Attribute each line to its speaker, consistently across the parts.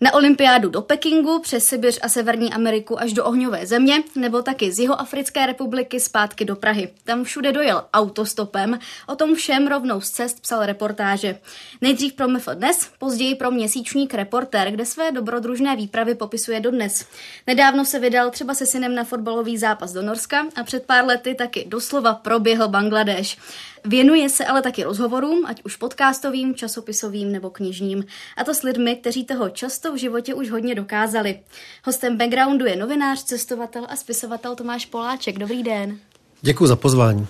Speaker 1: Na olympiádu do Pekingu, přes Sibiř a Severní Ameriku až do ohňové země, nebo taky z jeho Africké republiky zpátky do Prahy. Tam všude dojel autostopem, o tom všem rovnou z cest psal reportáže. Nejdřív pro MF dnes, později pro měsíčník Reporter, kde své dobrodružné výpravy popisuje dodnes. Nedávno se vydal třeba se synem na fotbalový zápas do Norska a před pár lety taky doslova proběhl Bangladeš. Věnuje se ale taky rozhovorům, ať už podcastovým, časopisovým nebo knižním. A to s lidmi, kteří toho často v životě už hodně dokázali. Hostem backgroundu je novinář, cestovatel a spisovatel Tomáš Poláček. Dobrý den.
Speaker 2: Děkuji za pozvání.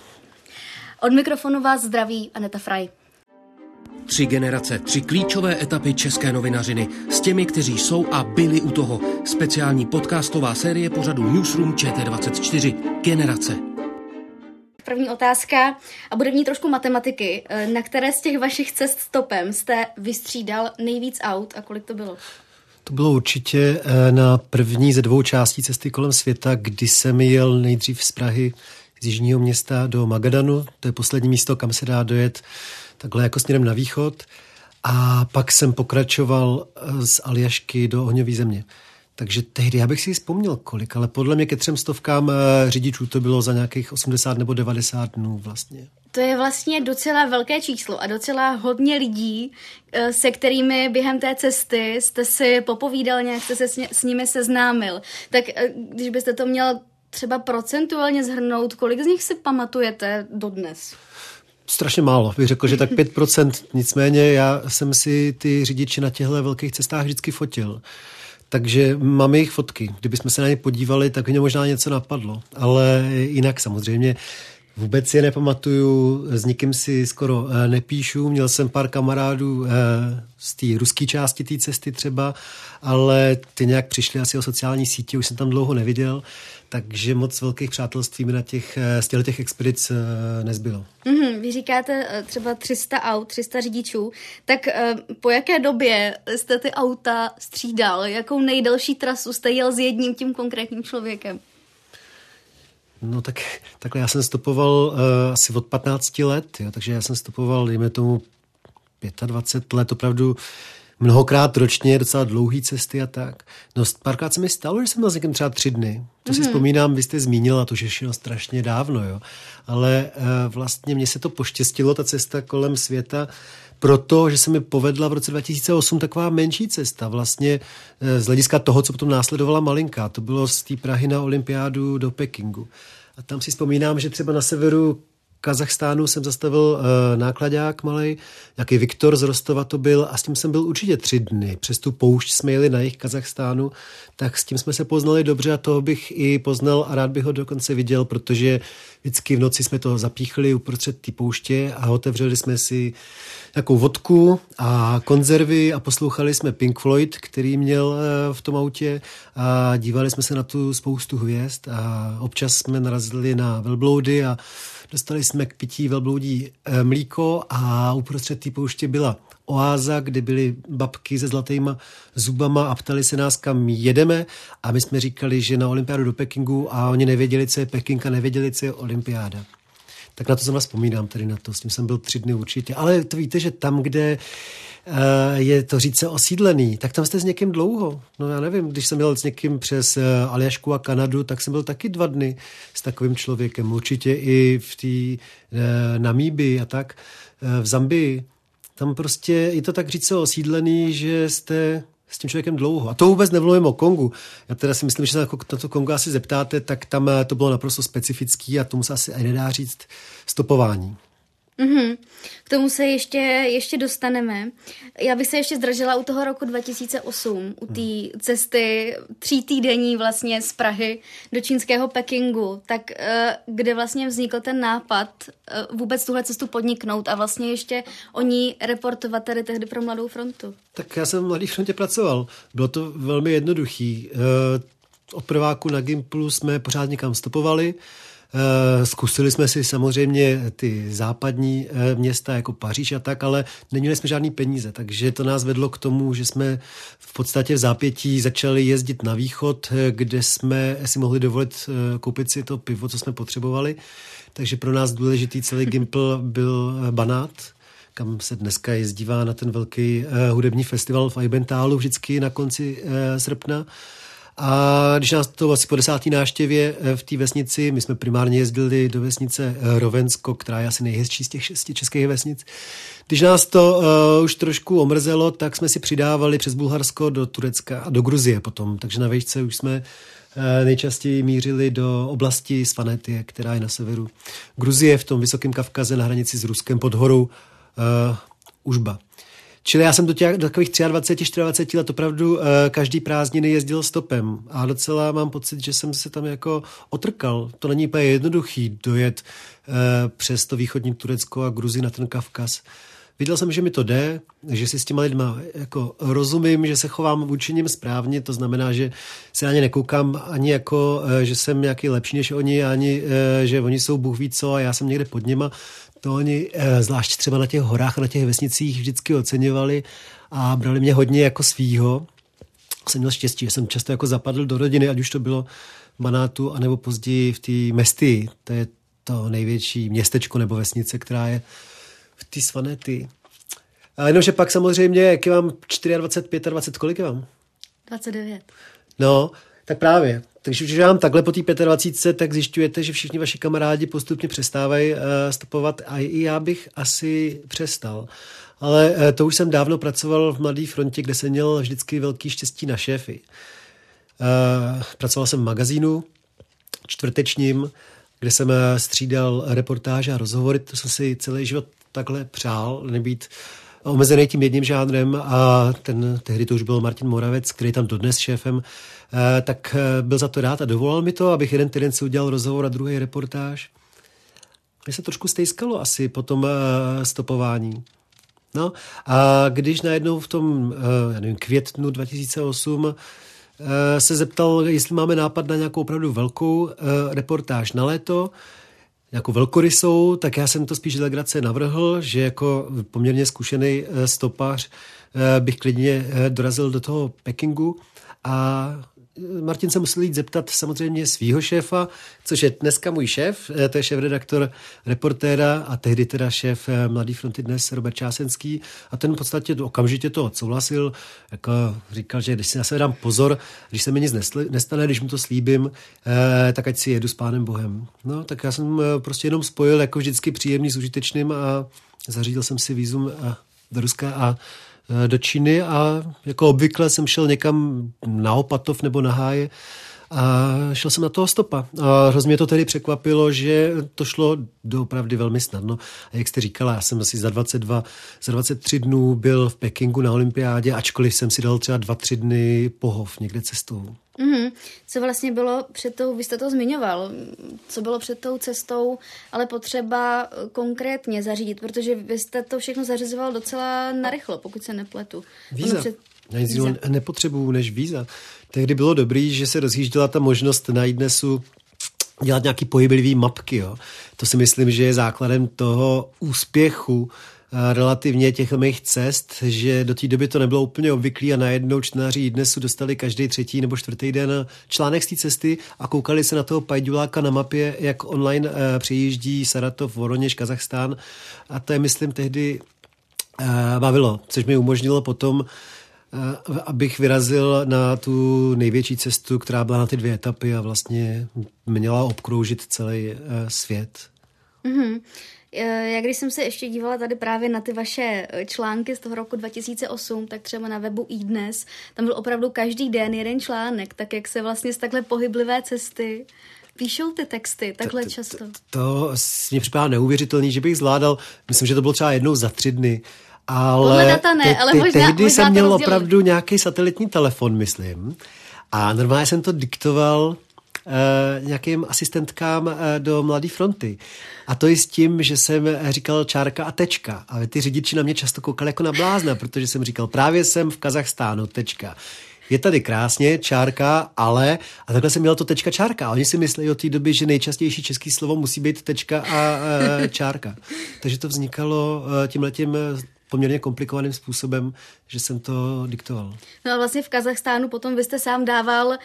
Speaker 1: Od mikrofonu vás zdraví Aneta Fraj.
Speaker 3: Tři generace, tři klíčové etapy české novinařiny s těmi, kteří jsou a byli u toho. Speciální podcastová série pořadu Newsroom ČT24. Generace.
Speaker 1: První otázka a bude v ní trošku matematiky. Na které z těch vašich cest stopem jste vystřídal nejvíc aut a kolik to bylo?
Speaker 2: To bylo určitě eh, na první ze dvou částí cesty kolem světa, kdy jsem jel nejdřív z Prahy z jižního města do Magadanu, to je poslední místo, kam se dá dojet takhle jako směrem na východ. A pak jsem pokračoval eh, z Aljašky do ohňové země. Takže tehdy já bych si vzpomněl kolik, ale podle mě ke třem stovkám eh, řidičů to bylo za nějakých 80 nebo 90 dnů vlastně.
Speaker 1: To je vlastně docela velké číslo a docela hodně lidí, eh, se kterými během té cesty jste si popovídal, nějak jste se s nimi seznámil. Tak eh, když byste to měl třeba procentuálně zhrnout, kolik z nich si pamatujete dodnes?
Speaker 2: Strašně málo, bych řekl, že tak 5%. Nicméně já jsem si ty řidiče na těchto velkých cestách vždycky fotil. Takže máme jejich fotky. Kdybychom se na ně podívali, tak mě možná něco napadlo. Ale jinak samozřejmě Vůbec je nepamatuju, s nikým si skoro eh, nepíšu. Měl jsem pár kamarádů eh, z té ruské části té cesty třeba, ale ty nějak přišli asi o sociální sítě, už jsem tam dlouho neviděl, takže moc velkých přátelství mi na těch, eh, z těch expedic nezbylo.
Speaker 1: Mm-hmm, vy říkáte třeba 300 aut, 300 řidičů, tak po jaké době jste ty auta střídal? Jakou nejdelší trasu jste jel s jedním tím konkrétním člověkem?
Speaker 2: No tak takhle já jsem stopoval uh, asi od 15 let, jo, takže já jsem stopoval, dejme tomu, 25 let, opravdu mnohokrát ročně, docela dlouhé cesty a tak. No párkrát se mi stalo, že jsem byl s někým třeba tři dny. To mm-hmm. si mhm. vzpomínám, vy jste zmínila, to že šlo strašně dávno, jo. Ale uh, vlastně mně se to poštěstilo, ta cesta kolem světa, proto, že se mi povedla v roce 2008 taková menší cesta, vlastně eh, z hlediska toho, co potom následovala malinká. To bylo z té Prahy na olympiádu do Pekingu. A tam si vzpomínám, že třeba na severu Kazachstánu jsem zastavil uh, nákladák malý, jaký Viktor z Rostova to byl a s tím jsem byl určitě tři dny. Přes tu poušť jsme jeli na jich Kazachstánu, tak s tím jsme se poznali dobře a toho bych i poznal a rád bych ho dokonce viděl, protože vždycky v noci jsme to zapíchli uprostřed té pouště a otevřeli jsme si nějakou vodku a konzervy a poslouchali jsme Pink Floyd, který měl uh, v tom autě a dívali jsme se na tu spoustu hvězd a občas jsme narazili na velbloudy a Dostali jsme k pití velbloudí eh, mlíko a uprostřed té pouště byla oáza, kde byly babky se zlatýma zubama a ptali se nás, kam jedeme a my jsme říkali, že na olympiádu do Pekingu a oni nevěděli, co je Peking a nevěděli, co je olympiáda. Tak na to vás vzpomínám, tady na to. S tím jsem byl tři dny určitě. Ale to víte, že tam, kde Eh, je to říce osídlený, tak tam jste s někým dlouho. No já nevím, když jsem byl s někým přes eh, Aljašku a Kanadu, tak jsem byl taky dva dny s takovým člověkem. Určitě i v té eh, Namíbii a tak, v Zambii. Tam prostě je to tak říct osídlený, že jste s tím člověkem dlouho. A to vůbec nemluvím o Kongu. Já teda si myslím, že se na to Kongo asi zeptáte, tak tam to bylo naprosto specifický a tomu se asi nedá říct stopování.
Speaker 1: Mm-hmm. K tomu se ještě, ještě dostaneme. Já bych se ještě zdržela u toho roku 2008, u té cesty tří týdení vlastně z Prahy do čínského Pekingu, tak eh, kde vlastně vznikl ten nápad eh, vůbec tuhle cestu podniknout a vlastně ještě o ní reportovat tady tehdy pro Mladou frontu.
Speaker 2: Tak já jsem v Mladé frontě pracoval. Bylo to velmi jednoduchý. Eh, od prváku na Gimplu jsme pořád někam stopovali, zkusili jsme si samozřejmě ty západní eh, města jako Paříž a tak, ale neměli jsme žádný peníze, takže to nás vedlo k tomu, že jsme v podstatě v zápětí začali jezdit na východ, eh, kde jsme si mohli dovolit koupit si to pivo, co jsme potřebovali. Takže pro nás důležitý celý Gimpl byl Banát, kam se dneska jezdívá na ten velký hudební festival v Eibentálu vždycky na konci srpna. A když nás to asi po desátý náštěvě eh, v té vesnici, my jsme primárně jezdili do vesnice eh, Rovensko, která je asi nejhezčí z těch šesti českých vesnic, když nás to uh, už trošku omrzelo, tak jsme si přidávali přes Bulharsko do Turecka a do Gruzie potom. Takže na vejšce už jsme nejčastěji mířili do oblasti Svanetie, která je na severu Gruzie, v tom vysokém Kavkaze na hranici s Ruskem pod horou uh, Užba. Čili já jsem do, těch, do takových 23, 24 let opravdu uh, každý prázdniny jezdil stopem a docela mám pocit, že jsem se tam jako otrkal. To není úplně jednoduchý dojet uh, přes to východní Turecko a Gruzi na ten Kavkaz. Viděl jsem, že mi to jde, že si s těma lidma jako rozumím, že se chovám vůči nim správně, to znamená, že se ani nekoukám ani jako, eh, že jsem nějaký lepší než oni, ani že oni jsou Bůh ví co a já jsem někde pod nima. To oni, eh, zvlášť třeba na těch horách a na těch vesnicích, vždycky oceňovali a brali mě hodně jako svýho. Jsem měl štěstí, že jsem často jako zapadl do rodiny, ať už to bylo v Manátu, anebo později v té Mesty. To je to největší městečko nebo vesnice, která je v té Svanety. A jenomže pak samozřejmě, jak je vám 24, 25, kolik je vám?
Speaker 1: 29.
Speaker 2: No, tak právě. Takže když vám takhle po té 25, tak zjišťujete, že všichni vaši kamarádi postupně přestávají uh, stopovat a i já bych asi přestal. Ale uh, to už jsem dávno pracoval v Mladé frontě, kde jsem měl vždycky velký štěstí na šéfy. Uh, pracoval jsem v magazínu čtvrtečním, kde jsem střídal reportáže a rozhovory. To jsem si celý život takhle přál, nebýt omezený tím jedním žánrem a ten, tehdy to už byl Martin Moravec, který tam dodnes šéfem Eh, tak eh, byl za to rád a dovolal mi to, abych jeden týden si udělal rozhovor a druhý reportáž. Mně se trošku stejskalo asi po tom eh, stopování. No a když najednou v tom, já nevím, květnu 2008 se zeptal, jestli máme nápad na nějakou opravdu velkou reportáž na léto, jako velkorysou, tak já jsem to spíš legrace navrhl, že jako poměrně zkušený stopař bych klidně dorazil do toho Pekingu a Martin se musel jít zeptat samozřejmě svého šéfa, což je dneska můj šéf, eh, to je šéf redaktor reportéra a tehdy teda šéf eh, Mladý fronty dnes Robert Čásenský a ten v podstatě okamžitě to odsouhlasil, jako říkal, že když si na sebe dám pozor, když se mi nic nestane, když mu to slíbím, eh, tak ať si jedu s pánem Bohem. No, tak já jsem prostě jenom spojil jako vždycky příjemný s užitečným a zařídil jsem si výzum do Ruska a do Číny a jako obvykle jsem šel někam na Opatov nebo na Háje a šel jsem na toho stopa. A hrozně mě to tedy překvapilo, že to šlo doopravdy velmi snadno. A jak jste říkala, já jsem asi za 22, za 23 dnů byl v Pekingu na olympiádě, ačkoliv jsem si dal třeba 2-3 dny pohov někde cestou.
Speaker 1: Mm-hmm. Co vlastně bylo před tou, vy jste to zmiňoval, co bylo před tou cestou, ale potřeba eh, konkrétně zařídit, protože vy jste to všechno zařizoval docela narychlo, pokud se nepletu.
Speaker 2: Víza. Před... Já nic nepotřebuju než víza. Tehdy bylo dobrý, že se rozjížděla ta možnost na dnesu dělat nějaký pohyblivý mapky. Jo. To si myslím, že je základem toho úspěchu relativně těch mých cest, že do té doby to nebylo úplně obvyklé a najednou čtenáři dnesu dostali každý třetí nebo čtvrtý den článek z té cesty a koukali se na toho pajduláka na mapě, jak online uh, přijíždí Saratov, Voroněž, Kazachstán a to je, myslím, tehdy uh, bavilo, což mi umožnilo potom abych vyrazil na tu největší cestu, která byla na ty dvě etapy a vlastně měla obkroužit celý uh, svět.
Speaker 1: Mm-hmm. Eh, já když jsem se ještě dívala tady právě na ty vaše eh, články z toho roku 2008, tak třeba na webu i dnes, tam byl opravdu každý den jeden článek, tak jak se vlastně z takhle pohyblivé cesty píšou ty texty takhle to, často? To,
Speaker 2: to, to mě připadá neuvěřitelný, že bych zvládal, myslím, že to bylo třeba jednou za tři dny, ale,
Speaker 1: Podle data ne, te, ale možná,
Speaker 2: tehdy
Speaker 1: možná
Speaker 2: jsem měl opravdu nějaký satelitní telefon, myslím. A normálně jsem to diktoval Uh, nějakým asistentkám uh, do Mladé fronty. A to i s tím, že jsem říkal čárka a tečka. A ty řidiči na mě často koukali jako na blázna, protože jsem říkal, právě jsem v Kazachstánu, tečka. Je tady krásně, čárka, ale, a takhle jsem měl to tečka čárka. A oni si mysleli od té doby, že nejčastější český slovo musí být tečka a uh, čárka. Takže to vznikalo tímhletím poměrně komplikovaným způsobem, že jsem to diktoval.
Speaker 1: No a vlastně v Kazachstánu potom vy jste sám dával uh,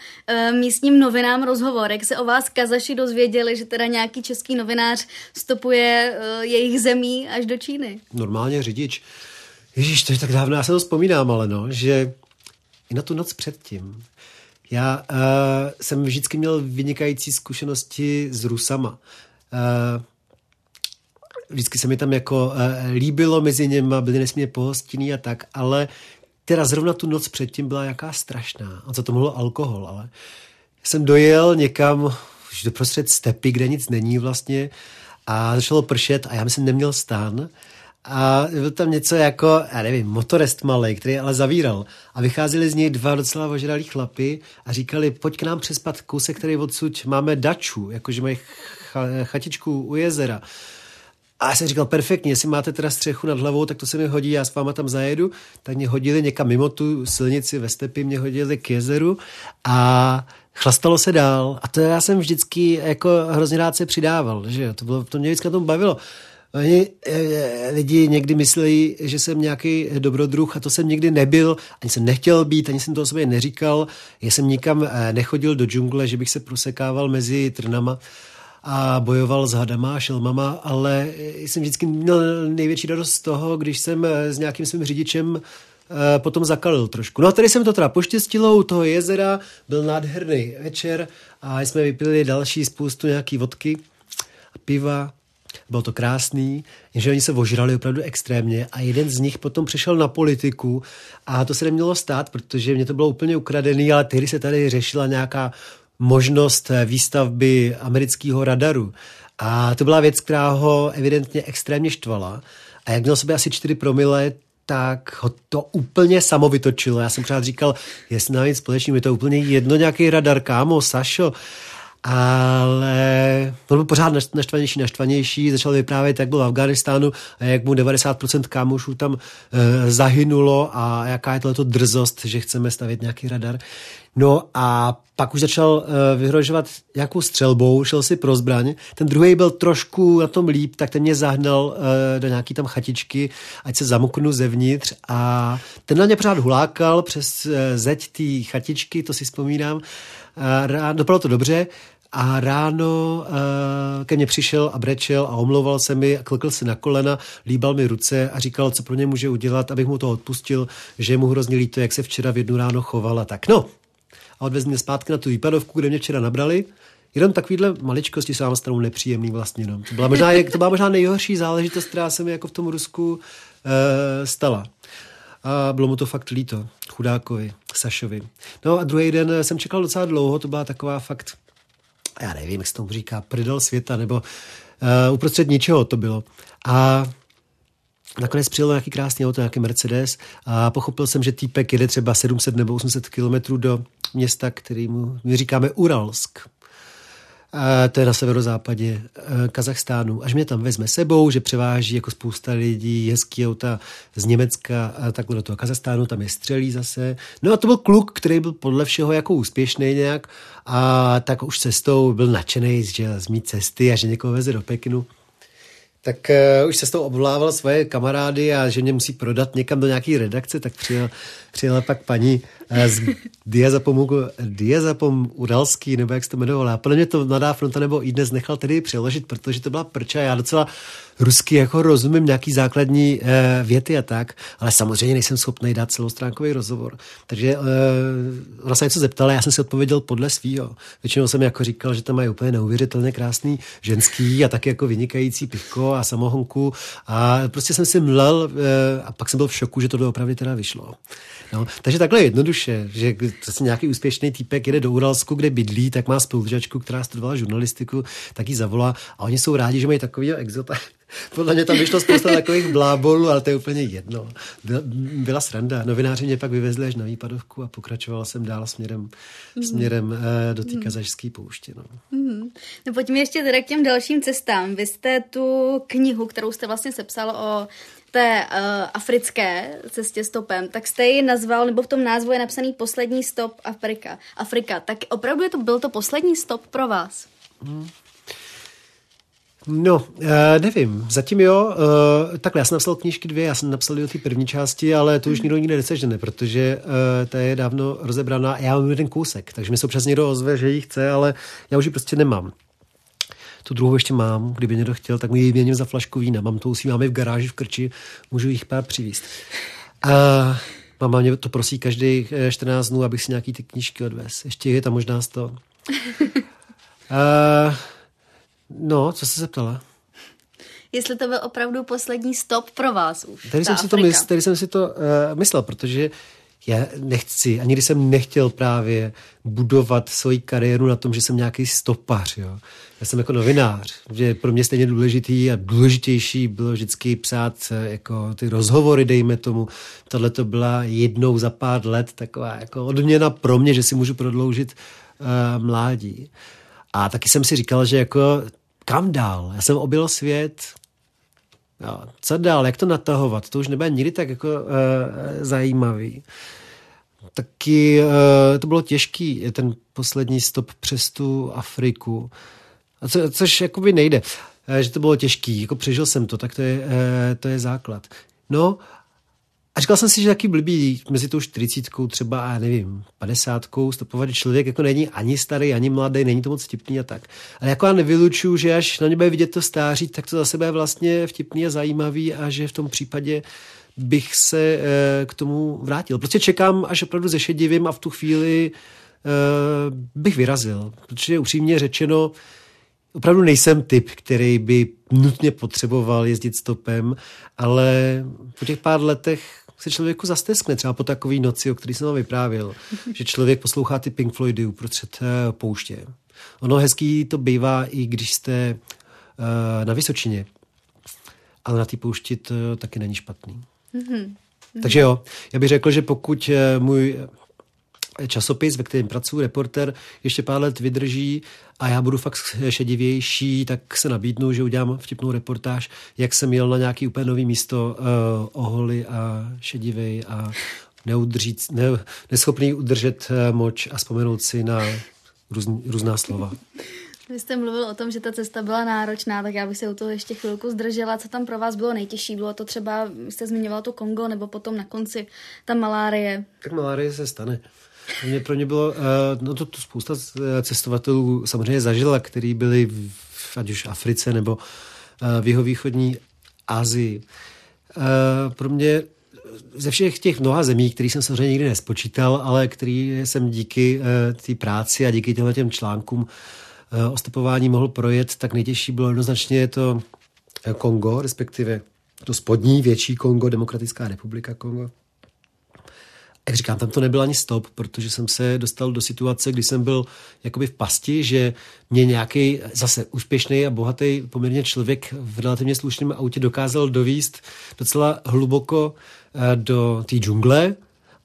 Speaker 1: místním novinám rozhovor. Jak se o vás Kazaši dozvěděli, že teda nějaký český novinář stopuje uh, jejich zemí až do Číny?
Speaker 2: Normálně řidič. Ježíš, to je tak dávno, já se to vzpomínám, ale no, že i na tu noc předtím. Já uh, jsem vždycky měl vynikající zkušenosti s Rusama. Uh, vždycky se mi tam jako uh, líbilo mezi něma, byli nesmírně pohostinní a tak, ale teda zrovna tu noc předtím byla jaká strašná. A co to mohlo alkohol, ale jsem dojel někam už doprostřed stepy, kde nic není vlastně a začalo pršet a já jsem neměl stan a byl tam něco jako, já nevím, motorest malý, který ale zavíral. A vycházeli z něj dva docela ožralí chlapy a říkali, pojď k nám přespat kousek, který odsud máme daču, jakože mají chatičku u jezera. A já jsem říkal, perfektně, jestli máte teda střechu nad hlavou, tak to se mi hodí, já s váma tam zajedu. Tak mě hodili někam mimo tu silnici ve stepy, mě hodili k jezeru a chlastalo se dál. A to já jsem vždycky jako hrozně rád se přidával, že to, bylo, to mě vždycky na tom bavilo. Oni e, lidi někdy myslí, že jsem nějaký dobrodruh a to jsem nikdy nebyl, ani jsem nechtěl být, ani jsem to o sobě neříkal. Já jsem nikam e, nechodil do džungle, že bych se prosekával mezi trnama a bojoval s hadama a šelmama, ale jsem vždycky měl největší radost z toho, když jsem s nějakým svým řidičem potom zakalil trošku. No a tady jsem to teda poštěstilo u toho jezera, byl nádherný večer a jsme vypili další spoustu nějaký vodky a piva bylo to krásný, že oni se ožrali opravdu extrémně a jeden z nich potom přišel na politiku a to se nemělo stát, protože mě to bylo úplně ukradený, ale tehdy se tady řešila nějaká možnost výstavby amerického radaru. A to byla věc, která ho evidentně extrémně štvala. A jak měl sobě asi 4 promile, tak ho to úplně samo vytočilo. Já jsem pořád říkal, jestli na nic společného, je to úplně jedno nějaký radar, kámo, Sašo ale on byl pořád naštvanější, naštvanější, začal vyprávět, jak byl v Afganistánu a jak mu 90% kámošů tam e, zahynulo a jaká je tohleto drzost, že chceme stavět nějaký radar. No a pak už začal e, vyhrožovat nějakou střelbou, šel si pro zbraň. Ten druhý byl trošku na tom líp, tak ten mě zahnal e, do nějaký tam chatičky, ať se zamoknu zevnitř a ten na mě pořád hulákal přes e, zeď té chatičky, to si vzpomínám. A dopadlo to dobře. A ráno uh, ke mně přišel a brečel a omlouval se mi a klkl se na kolena, líbal mi ruce a říkal, co pro ně může udělat, abych mu to odpustil, že mu hrozně líto, jak se včera v jednu ráno choval a tak. No, a odvez mě zpátky na tu výpadovku, kde mě včera nabrali. Jenom takovýhle maličkosti se vám stanou nepříjemný vlastně. No. To, byla možná, to byla možná nejhorší záležitost, která se mi jako v tom Rusku uh, stala. A bylo mu to fakt líto, chudákovi, Sašovi. No a druhý den jsem čekal docela dlouho, to byla taková fakt já nevím, jak se tomu říká, prdel světa, nebo uh, uprostřed ničeho to bylo. A Nakonec přijel nějaký krásný auto, nějaký Mercedes a pochopil jsem, že týpek jede třeba 700 nebo 800 kilometrů do města, který mu my říkáme Uralsk. A to je na severozápadě eh, Kazachstánu. Až mě tam vezme sebou, že převáží jako spousta lidí hezký auta z Německa a takhle do toho Kazachstánu, tam je střelí zase. No a to byl kluk, který byl podle všeho jako úspěšný nějak a tak už cestou byl nadšený že z mý cesty a že někoho veze do Pekinu tak uh, už se s tou obvolával svoje kamarády a že mě musí prodat někam do nějaké redakce, tak přijel, přijela pak paní z Diazapomu, Diazapom Uralský, nebo jak se to. A podle mě to Mladá fronta nebo i dnes nechal tedy přeložit, protože to byla prča. Já docela rusky jako rozumím nějaký základní uh, věty a tak, ale samozřejmě nejsem schopný dát celostránkový rozhovor. Takže uh, ona se něco zeptala, já jsem si odpověděl podle svýho. Většinou jsem jako říkal, že tam mají úplně neuvěřitelně krásný ženský a taky jako vynikající pivko a samohonku a prostě jsem si mlel eh, a pak jsem byl v šoku, že to opravdu teda vyšlo. No, takže takhle jednoduše že zase nějaký úspěšný týpek jede do Uralsku, kde bydlí, tak má spolužačku, která studovala žurnalistiku, tak ji zavolá a oni jsou rádi, že mají takovýho exota. Podle mě tam vyšlo spousta takových blábolů, ale to je úplně jedno. Byla, byla sranda. Novináři mě pak vyvezli až na výpadovku a pokračoval jsem dál směrem, mm. směrem uh, do té mm. kazašské pouště. No.
Speaker 1: Mm. no pojďme ještě teda k těm dalším cestám. Vy jste tu knihu, kterou jste vlastně sepsal o té uh, africké cestě stopem, tak jste ji nazval, nebo v tom názvu je napsaný poslední stop Afrika. Afrika. Tak opravdu je to, byl to poslední stop pro vás? Mm.
Speaker 2: No, uh, nevím. Zatím jo. Uh, takhle, já jsem napsal knížky dvě, já jsem napsal do té první části, ale to už nikdo nikdy necežene, protože uh, ta je dávno rozebraná. Já mám jeden kousek, takže mi se občas někdo ozve, že ji chce, ale já už ji prostě nemám. Tu druhou ještě mám, kdyby někdo chtěl, tak mi ji měním za flašku vína. Mám to usí, máme v garáži v Krči, můžu jich pár přivíst. Uh, Mama mě to prosí každý 14 dnů, abych si nějaký ty knížky odvez. Ještě je tam možná 100. Uh, No, co jsi se ptala?
Speaker 1: Jestli to byl opravdu poslední stop pro vás už.
Speaker 2: Tady, jsem si, to mysl, tady jsem si to uh, myslel, protože já nechci, ani když jsem nechtěl právě budovat svoji kariéru na tom, že jsem nějaký stopař. Jo. Já jsem jako novinář, že pro mě stejně důležitý a důležitější bylo vždycky psát eh, jako ty rozhovory, dejme tomu. Tohle to byla jednou za pár let taková jako odměna pro mě, že si můžu prodloužit uh, mládí. A taky jsem si říkal, že jako kam dál? Já jsem objel svět, jo, co dál, jak to natahovat? To už nebude nikdy tak jako uh, zajímavý. Taky uh, to bylo těžký, ten poslední stop přes tu Afriku. A co, což jakoby nejde. Uh, že to bylo těžký, jako přežil jsem to, tak to je, uh, to je základ. No a říkal jsem si, že taky blbý mezi tou čtyřicítkou třeba, já nevím, padesátkou stopovat, člověk jako není ani starý, ani mladý, není to moc vtipný a tak. Ale jako já nevylučuju, že až na něbe vidět to stáří, tak to za sebe je vlastně vtipný a zajímavý a že v tom případě bych se e, k tomu vrátil. Prostě čekám, až opravdu zešedivím a v tu chvíli e, bych vyrazil. Protože upřímně řečeno, opravdu nejsem typ, který by nutně potřeboval jezdit stopem, ale po těch pár letech se člověku zasteskne, třeba po takové noci, o který jsem vám vyprávěl, že člověk poslouchá ty Pink Floydy uprostřed uh, pouště. Ono hezký to bývá i když jste uh, na Vysočině, ale na té poušti to taky není špatný. Mm-hmm. Takže jo, já bych řekl, že pokud uh, můj časopis, ve kterém pracuji, reporter, ještě pár let vydrží a já budu fakt šedivější, tak se nabídnu, že udělám vtipnou reportáž, jak jsem jel na nějaký úplně nový místo uh, oholy a šedivej a neudržít, ne, neschopný udržet uh, moč a vzpomenout si na různ, různá slova.
Speaker 1: Vy jste mluvil o tom, že ta cesta byla náročná, tak já bych se u toho ještě chvilku zdržela. Co tam pro vás bylo nejtěžší? Bylo to třeba, jste zmiňoval to Kongo, nebo potom na konci ta malárie?
Speaker 2: Tak malárie se stane. Mě pro ně bylo, eh, no to, to spousta eh, cestovatelů samozřejmě zažila, který byli v, ať už v Africe nebo eh, v jeho východní Asii. Pro mě ze všech těch mnoha zemí, který jsem samozřejmě nikdy nespočítal, ale který jsem díky té práci a díky těmhle těm článkům o stepování mohl projet, tak nejtěžší bylo jednoznačně to Kongo, respektive to spodní větší Kongo, Demokratická republika Kongo jak říkám, tam to nebyl ani stop, protože jsem se dostal do situace, kdy jsem byl jakoby v pasti, že mě nějaký zase úspěšný a bohatý poměrně člověk v relativně slušném autě dokázal dovíst docela hluboko eh, do té džungle,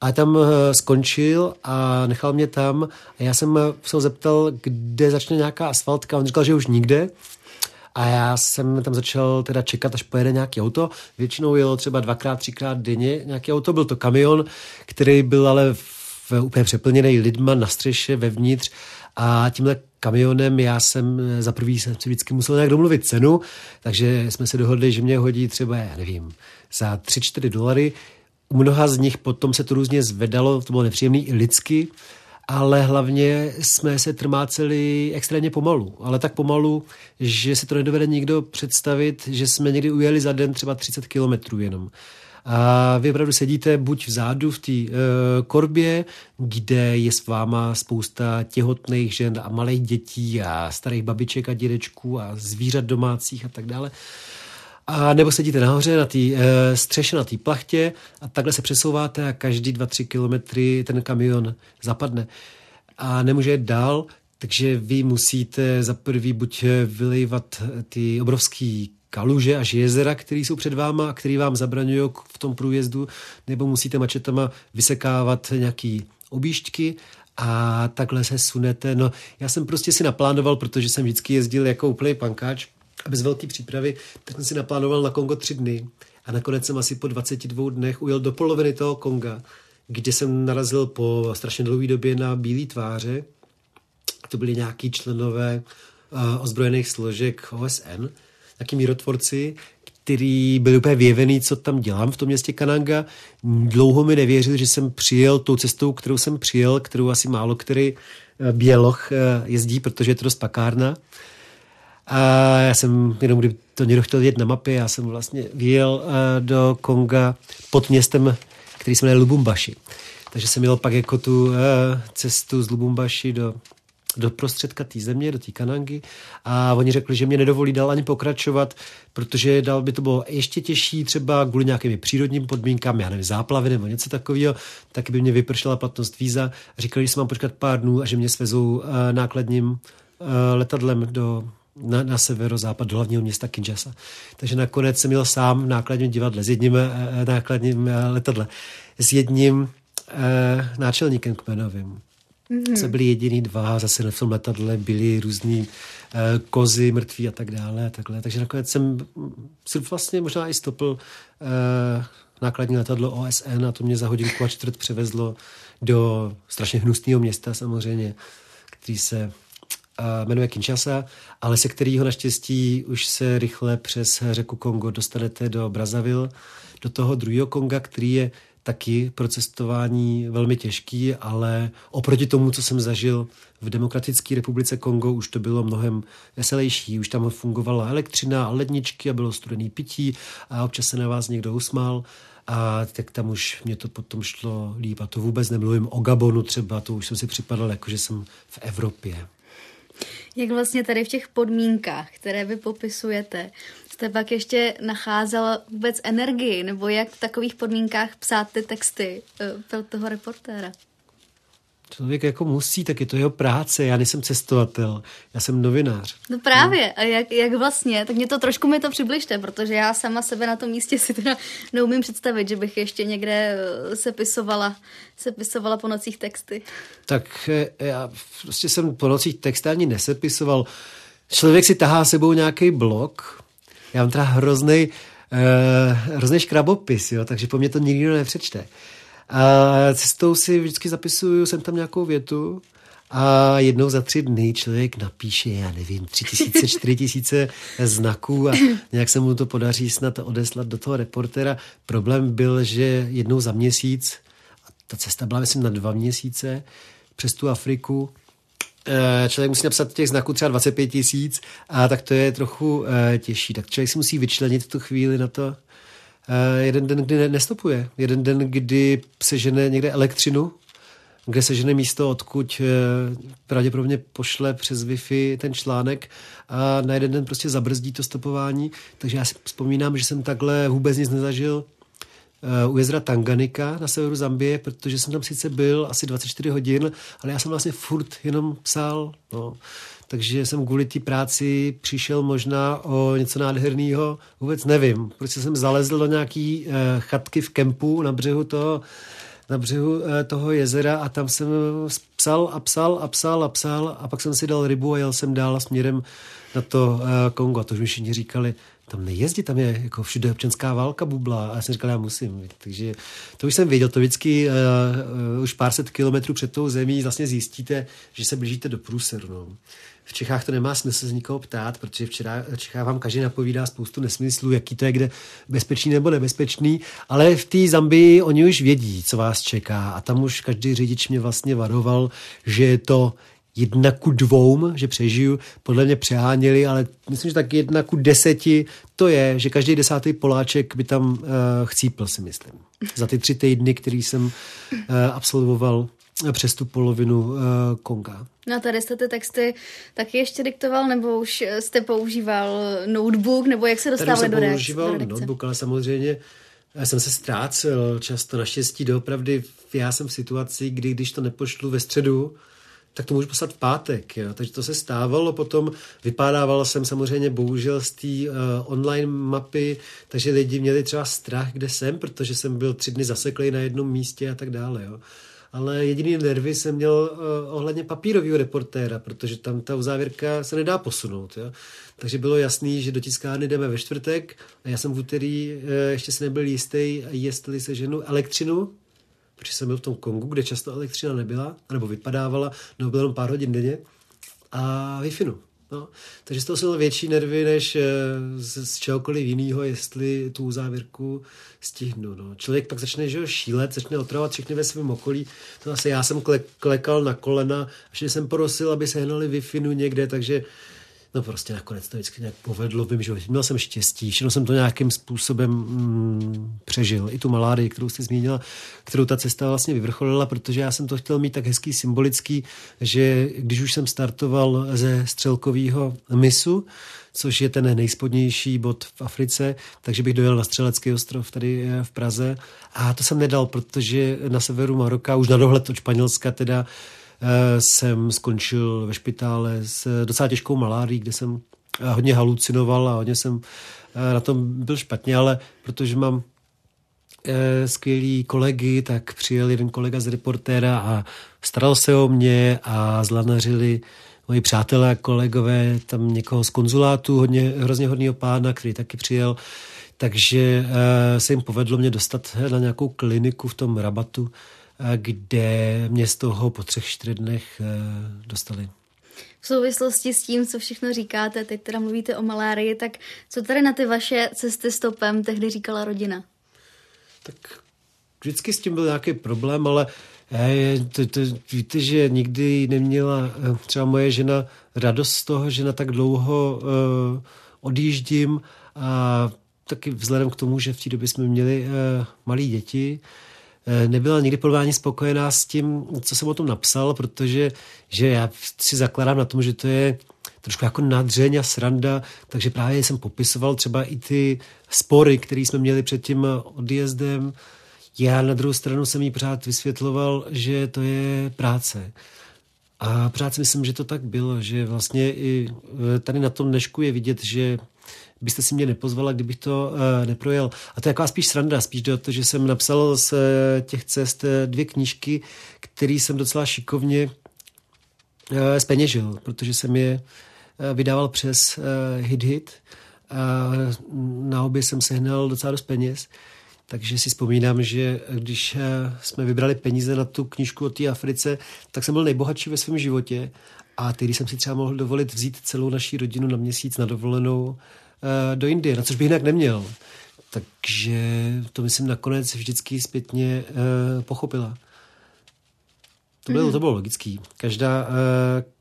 Speaker 2: a tam eh, skončil a nechal mě tam a já jsem se ho zeptal, kde začne nějaká asfaltka. On říkal, že už nikde. A já jsem tam začal teda čekat, až pojede nějaký auto. Většinou jelo třeba dvakrát, třikrát denně nějaký auto. Byl to kamion, který byl ale v, úplně přeplněný lidma na střeše, vevnitř. A tímhle kamionem já jsem za prvý jsem si vždycky musel nějak domluvit cenu, takže jsme se dohodli, že mě hodí třeba, já nevím, za 3-4 dolary. U mnoha z nich potom se to různě zvedalo, to bylo nepříjemný i lidsky, ale hlavně jsme se trmáceli extrémně pomalu. Ale tak pomalu, že si to nedovede nikdo představit, že jsme někdy ujeli za den třeba 30 kilometrů jenom. A vy opravdu sedíte buď vzadu v té uh, korbě, kde je s váma spousta těhotných žen a malých dětí a starých babiček a dědečků a zvířat domácích a tak dále. A nebo sedíte nahoře na té e, střeše, na té plachtě a takhle se přesouváte a každý dva, tři kilometry ten kamion zapadne. A nemůže jít dál, takže vy musíte za prvý buď vylejvat ty obrovský kaluže až jezera, které jsou před váma a které vám zabraňují v tom průjezdu, nebo musíte mačetama vysekávat nějaký objížďky a takhle se sunete. No, já jsem prostě si naplánoval, protože jsem vždycky jezdil jako úplný pankáč bez velké přípravy, tak jsem si naplánoval na Kongo tři dny a nakonec jsem asi po 22 dnech ujel do poloviny toho Konga, kde jsem narazil po strašně dlouhé době na bílé tváře. To byli nějaký členové uh, ozbrojených složek OSN, taky mírotvorci, který byl úplně vyjevený, co tam dělám v tom městě Kananga. Dlouho mi nevěřil, že jsem přijel tou cestou, kterou jsem přijel, kterou asi málo který eh, běloch eh, jezdí, protože je to dost pakárna. A já jsem, jenom kdyby to někdo chtěl vidět na mapě, já jsem vlastně vyjel eh, do Konga pod městem, který se jmenuje Lubumbashi. Takže jsem měl pak jako tu cestu z Lubumbashi do do prostředka té země, do té Kanangy a oni řekli, že mě nedovolí dál ani pokračovat, protože dál by to bylo ještě těžší, třeba kvůli nějakými přírodním podmínkám, já nevím, záplavy nebo něco takového, tak by mě vypršela platnost víza. Říkali, že se mám počkat pár dnů a že mě svezou uh, nákladním letadlem do na, na severozápad do hlavního města Kinshasa. Takže nakonec jsem měl sám v nákladním divadle s jedním uh, nákladním uh, letadle, s jedním uh, náčelníkem kmenovým. Mm-hmm. Se byli jediný dva, zase v tom letadle byli různý uh, kozy, mrtví a tak dále. A takhle. Takže nakonec jsem si vlastně možná i stopil uh, nákladní letadlo OSN a to mě za hodinku a čtvrt převezlo do strašně hnusného města samozřejmě, který se jmenuje Kinshasa, ale se kterého naštěstí už se rychle přes řeku Kongo dostanete do Brazzaville, do toho druhého Konga, který je taky pro cestování velmi těžký, ale oproti tomu, co jsem zažil v Demokratické republice Kongo, už to bylo mnohem veselější. Už tam fungovala elektřina a ledničky a bylo studený pití a občas se na vás někdo usmál. A tak tam už mě to potom šlo líp. A to vůbec nemluvím o Gabonu třeba, to už jsem si připadal, jako že jsem v Evropě.
Speaker 1: Jak vlastně tady v těch podmínkách, které vy popisujete, jste pak ještě nacházel vůbec energii, nebo jak v takových podmínkách psát ty texty eh, pro toho reportéra?
Speaker 2: Člověk jako musí, tak je to jeho práce. Já nejsem cestovatel, já jsem novinář.
Speaker 1: No právě, a jak, jak vlastně, tak mě to trošku mi to přibližte, protože já sama sebe na tom místě si teda neumím představit, že bych ještě někde eh, sepisovala, sepisovala po nocích texty.
Speaker 2: Tak eh, já prostě jsem po nocích texty ani nesepisoval. Člověk si tahá sebou nějaký blok, já mám teda hrozný, uh, hrozný škrabopis, jo, takže po mně to nikdo nepřečte. A cestou si vždycky zapisuju, jsem tam nějakou větu a jednou za tři dny člověk napíše, já nevím, tři tisíce, čtyři tisíce znaků a nějak se mu to podaří snad odeslat do toho reportera. Problém byl, že jednou za měsíc, a ta cesta byla myslím na dva měsíce, přes tu Afriku, Eh, člověk musí napsat těch znaků třeba 25 tisíc a tak to je trochu uh, těžší. Tak člověk si musí vyčlenit tu chvíli na to. Uh, jeden den, kdy nestopuje. Jeden den, kdy se žene někde elektřinu, kde se žene místo, odkud uh, pravděpodobně pošle přes Wi-Fi ten článek a na jeden den prostě zabrzdí to stopování. Takže já si vzpomínám, že jsem takhle vůbec nic nezažil u jezera Tanganika na severu Zambie, protože jsem tam sice byl asi 24 hodin, ale já jsem vlastně furt jenom psal. No. Takže jsem kvůli té práci přišel možná o něco nádherného, vůbec nevím. Prostě jsem zalezl do nějaký uh, chatky v kempu na břehu toho, na břehu uh, toho jezera a tam jsem psal a psal a psal a psal a pak jsem si dal rybu a jel jsem dál směrem na to uh, Kongo. A to už mi všichni říkali, tam nejezdí, tam je jako všude občanská válka bubla a já jsem říkal, já musím. Takže to už jsem věděl, to vždycky uh, uh, už pár set kilometrů před tou zemí vlastně zjistíte, že se blížíte do průseru. No. V Čechách to nemá smysl z nikoho ptát, protože včera Čechách vám každý napovídá spoustu nesmyslů, jaký to je kde bezpečný nebo nebezpečný, ale v té Zambii oni už vědí, co vás čeká. A tam už každý řidič mě vlastně varoval, že je to jedna ku dvou, že přežiju, podle mě přeháněli, ale myslím, že tak jedna ku deseti. To je, že každý desátý Poláček by tam uh, chcípl, si myslím. Za ty tři týdny, který jsem uh, absolvoval přes tu polovinu uh, Konga.
Speaker 1: No a tady jste ty texty taky ještě diktoval, nebo už jste používal notebook, nebo jak se dostávali do, reakce,
Speaker 2: používal do notebook, ale samozřejmě já jsem se ztrácel často naštěstí doopravdy. Já jsem v situaci, kdy když to nepošlu ve středu, tak to můžu poslat v pátek. Jo. Takže to se stávalo, potom vypadával jsem samozřejmě bohužel z té uh, online mapy, takže lidi měli třeba strach, kde jsem, protože jsem byl tři dny zaseklý na jednom místě a tak dále. Jo. Ale jediný nervy jsem měl uh, ohledně papírového reportéra, protože tam ta uzávěrka se nedá posunout. Jo. Takže bylo jasný, že do tiskárny jdeme ve čtvrtek a já jsem v úterý uh, ještě si nebyl jistý, jestli se ženu elektřinu, protože jsem byl v tom Kongu, kde často elektřina nebyla, nebo vypadávala, nebo bylo jenom pár hodin denně, a wi No, takže z toho jsem měl větší nervy než eh, z, z čehokoliv jiného, jestli tu závěrku stihnu. No. Člověk pak začne že, šílet, začne otravovat všechny ve svém okolí. To asi já jsem kle, klekal na kolena, až jsem prosil, aby se hnali wi někde, takže No prostě nakonec to vždycky nějak povedlo, vím, že měl jsem štěstí, všechno jsem to nějakým způsobem mm, přežil. I tu malárii, kterou jsi zmínila, kterou ta cesta vlastně vyvrcholila, protože já jsem to chtěl mít tak hezký, symbolický, že když už jsem startoval ze střelkového misu, což je ten nejspodnější bod v Africe, takže bych dojel na Střelecký ostrov tady eh, v Praze. A to jsem nedal, protože na severu Maroka, už na dohled od Španělska teda, jsem skončil ve špitále s docela těžkou malárií, kde jsem eh, hodně halucinoval a hodně jsem eh, na tom byl špatně, ale protože mám skvělý kolegy, tak přijel jeden kolega z reportéra a staral se o mě a zlanařili moji přátelé a kolegové tam někoho z konzulátu, hodně, hrozně hodného pána, který taky přijel. Takže se jim povedlo mě dostat na nějakou kliniku v tom rabatu, kde mě z toho po třech, čtyřech dnech eh, dostali.
Speaker 1: V souvislosti s tím, co všechno říkáte, teď teda mluvíte o malárii, tak co tady na ty vaše cesty stopem tehdy říkala rodina?
Speaker 2: Tak vždycky s tím byl nějaký problém, ale je, to, to, víte, že nikdy neměla eh, třeba moje žena radost z toho, že na tak dlouho uh, odjíždím a taky vzhledem k tomu, že v té době jsme měli uh, malé děti, Eh, nebyla nikdy podle spokojená s tím, co jsem o tom napsal, protože že já si zakládám na tom, že to je trošku jako nadřeň a sranda, takže právě jsem popisoval třeba i ty spory, které jsme měli před tím odjezdem. Já na druhou stranu jsem jí pořád vysvětloval, že to je práce. A pořád si myslím, že to tak bylo, že vlastně i eh, tady na tom dnešku je vidět, že byste si mě nepozvala, kdybych to uh, neprojel. A to je taková spíš sranda, spíš do toho, že jsem napsal z uh, těch cest uh, dvě knížky, které jsem docela šikovně uh, speněžil, protože jsem je uh, vydával přes uh, Hit Hit a na obě jsem sehnal docela dost peněz. Takže si vzpomínám, že když jsme vybrali peníze na tu knížku o té Africe, tak jsem byl nejbohatší ve svém životě a tehdy jsem si třeba mohl dovolit vzít celou naší rodinu na měsíc na dovolenou Eh, do Indie, na což bych jinak neměl. Takže to myslím nakonec vždycky zpětně uh, pochopila. To bylo, mm. to bylo logický. Každá, uh,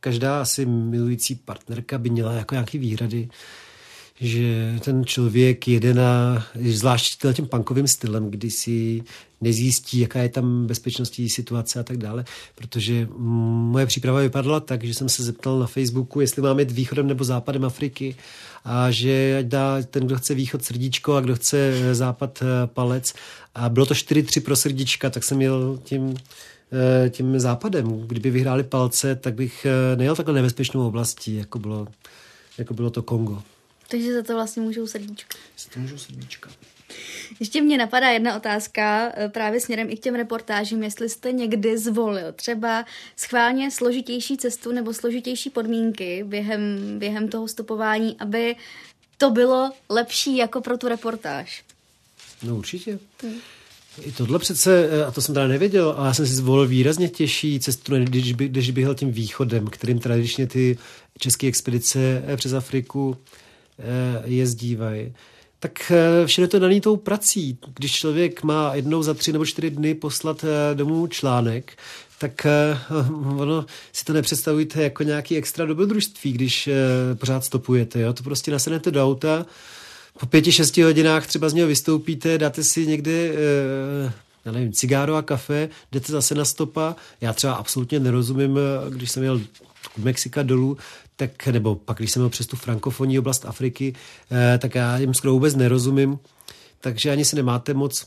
Speaker 2: každá asi milující partnerka by měla jako nějaký výhrady, že ten člověk jede na, zvlášť tím punkovým stylem, kdy si nezjistí, jaká je tam bezpečnostní situace a tak dále, protože moje příprava vypadala tak, že jsem se zeptal na Facebooku, jestli máme jít východem nebo západem Afriky a že ať dá ten, kdo chce východ srdíčko a kdo chce eh, západ eh, palec. A bylo to 4-3 pro srdíčka, tak jsem jel tím eh, tím západem. Kdyby vyhráli palce, tak bych nejel takhle nebezpečnou oblastí, jako bylo, jako bylo to Kongo.
Speaker 1: Takže za to vlastně můžou srdíčka.
Speaker 2: Za to můžou srdíčka.
Speaker 1: Ještě mě napadá jedna otázka eh, právě směrem i k těm reportážím, jestli jste někdy zvolil třeba schválně složitější cestu nebo složitější podmínky během, během toho stopování, aby to bylo lepší jako pro tu reportáž.
Speaker 2: No určitě. Hmm. I tohle přece, eh, a to jsem teda nevěděl, ale já jsem si zvolil výrazně těžší cestu, když, by, když bych jel tím východem, kterým tradičně ty české expedice eh, přes Afriku jezdívají tak eh, vše je to daný tou prací. Když člověk má jednou za tři nebo čtyři dny poslat eh, domů článek, tak eh, ono si to nepředstavujte jako nějaký extra dobrodružství, když pořád stopujete. Jo? To prostě nasednete do auta, po pěti, šesti hodinách třeba z něho vystoupíte, dáte si někde já nevím, cigáro a kafe, jdete zase na stopa. Já třeba absolutně nerozumím, když jsem jel Mexika dolů, tak, nebo pak, když jsem jel přes tu frankofonní oblast Afriky, eh, tak já jim skoro vůbec nerozumím, takže ani si nemáte moc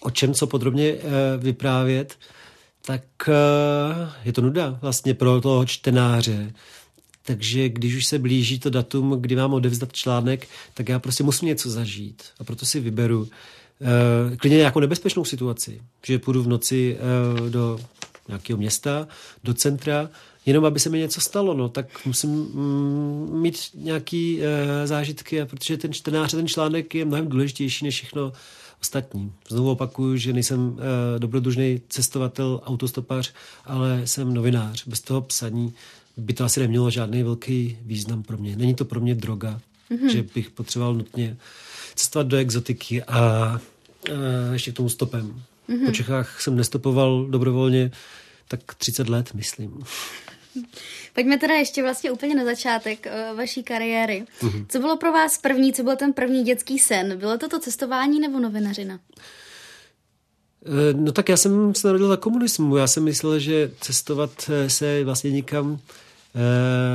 Speaker 2: o čem co podrobně eh, vyprávět, tak eh, je to nuda vlastně pro toho čtenáře. Takže když už se blíží to datum, kdy mám odevzdat článek, tak já prostě musím něco zažít. A proto si vyberu uh, klidně nějakou nebezpečnou situaci, že půjdu v noci uh, do nějakého města, do centra, jenom aby se mi něco stalo, no, tak musím mm, mít nějaký uh, zážitky, protože ten čtenář, ten článek je mnohem důležitější než všechno ostatní. Znovu opakuju, že nejsem uh, dobrodružný cestovatel, autostopař, ale jsem novinář. Bez toho psaní by to asi nemělo žádný velký význam pro mě. Není to pro mě droga, mm-hmm. že bych potřeboval nutně cestovat do exotiky a, a ještě k tomu stopem. Mm-hmm. Po Čechách jsem nestopoval dobrovolně tak 30 let, myslím.
Speaker 1: Pojďme teda ještě vlastně úplně na začátek uh, vaší kariéry. Mm-hmm. Co bylo pro vás první, co byl ten první dětský sen? Bylo to to cestování nebo novinařina?
Speaker 2: Eh, no tak já jsem se narodil za komunismu. Já jsem myslel, že cestovat eh, se vlastně nikam uh,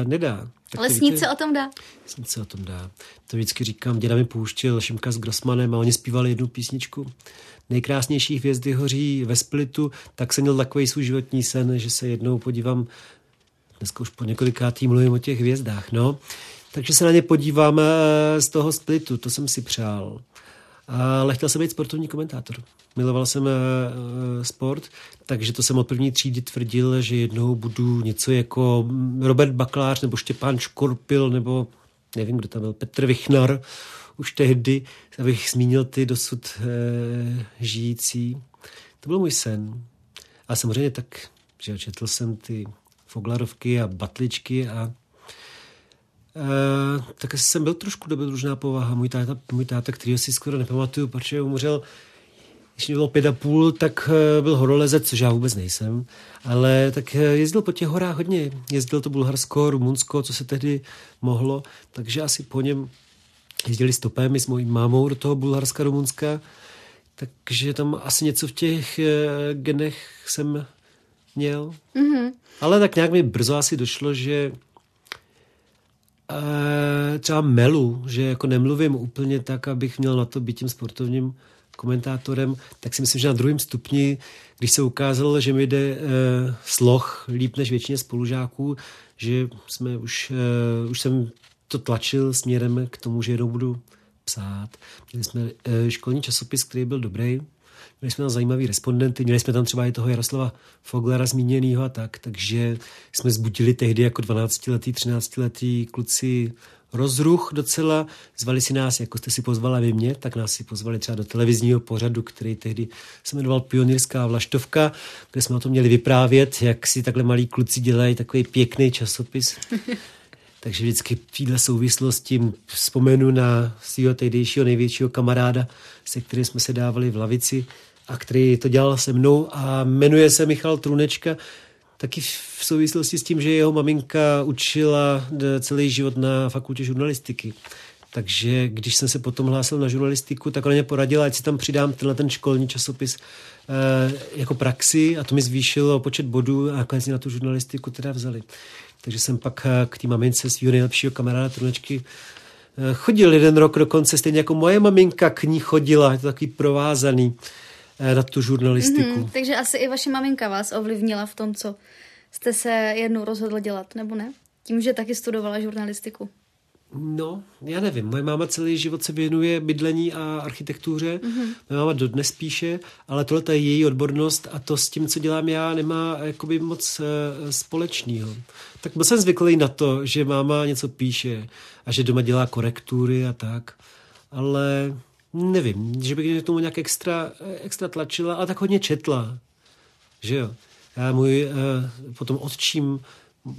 Speaker 2: nedá.
Speaker 1: Tak Ale snít se o tom dá.
Speaker 2: Snít se o tom dá. To vždycky říkám, děda mi pouštěl Šimka s Grossmanem a oni zpívali jednu písničku. Nejkrásnější hvězdy hoří ve Splitu, tak jsem měl takový svůj životní sen, že se jednou podívám Dneska už po několikátý mluvím o těch hvězdách, no. Takže se na ně podíváme z toho splitu, to jsem si přál. Ale chtěl jsem být sportovní komentátor. Miloval jsem uh, sport, takže to jsem od první třídy tvrdil, že jednou budu něco jako Robert Baklář nebo Štěpán Škorpil nebo nevím, kdo tam byl, Petr Vichnar, už tehdy, abych zmínil ty dosud žijící. To byl můj sen. A samozřejmě tak, že četl jsem ty foglarovky a batličky a Uh, tak jsem byl trošku dobrodružná povaha. Můj táta, můj táta, který si skoro nepamatuju, protože umřel, když mě bylo pět a půl, tak uh, byl horolezec, což já vůbec nejsem, ale tak uh, jezdil po těch horách hodně. Jezdil to Bulharsko, Rumunsko, co se tehdy mohlo, takže asi po něm jezdili stopem s mojí mámou do toho Bulharska, Rumunska, takže tam asi něco v těch genech jsem měl. Mm-hmm. Ale tak nějak mi brzo asi došlo, že e, třeba melu, že jako nemluvím úplně tak, abych měl na to být tím sportovním komentátorem, tak si myslím, že na druhém stupni, když se ukázalo, že mi jde e, sloh líp než většině spolužáků, že jsme už, e, už jsem to tlačil směrem k tomu, že jednou budu psát. Měli jsme e, školní časopis, který byl dobrý, Měli jsme tam zajímavý respondenty, měli jsme tam třeba i toho Jaroslava Foglera zmíněného a tak, takže jsme zbudili tehdy jako 12-letý, 13-letý kluci rozruch docela. Zvali si nás, jako jste si pozvala vy mě, tak nás si pozvali třeba do televizního pořadu, který tehdy se jmenoval Pionýrská vlaštovka, kde jsme o tom měli vyprávět, jak si takhle malí kluci dělají takový pěkný časopis. Takže vždycky v této souvislosti vzpomenu na svého tehdejšího největšího kamaráda, se kterým jsme se dávali v lavici a který to dělal se mnou a jmenuje se Michal Trunečka, taky v souvislosti s tím, že jeho maminka učila celý život na fakultě žurnalistiky. Takže když jsem se potom hlásil na žurnalistiku, tak ona mě poradila, ať si tam přidám tenhle ten školní časopis e, jako praxi a to mi zvýšilo počet bodů a nakonec na tu žurnalistiku teda vzali. Takže jsem pak eh, k té mamince svého nejlepšího kamaráda Trunečky eh, chodil jeden rok dokonce, stejně jako moje maminka k ní chodila, je to takový provázaný eh, na tu žurnalistiku. Mm-hmm,
Speaker 1: takže asi i vaše maminka vás ovlivnila v tom, co jste se jednou rozhodl dělat, nebo ne? Tím, že taky studovala žurnalistiku.
Speaker 2: No, já nevím. Moje máma celý život se věnuje bydlení a architektuře. Mm-hmm. Moje máma dodnes píše, ale tohle je její odbornost a to s tím, co dělám já, nemá jakoby moc uh, společného. Tak byl jsem zvyklý na to, že máma něco píše a že doma dělá korektury a tak. Ale nevím, že bych tomu nějak extra, extra tlačila, ale tak hodně četla. Že jo. Já můj uh, potom otčím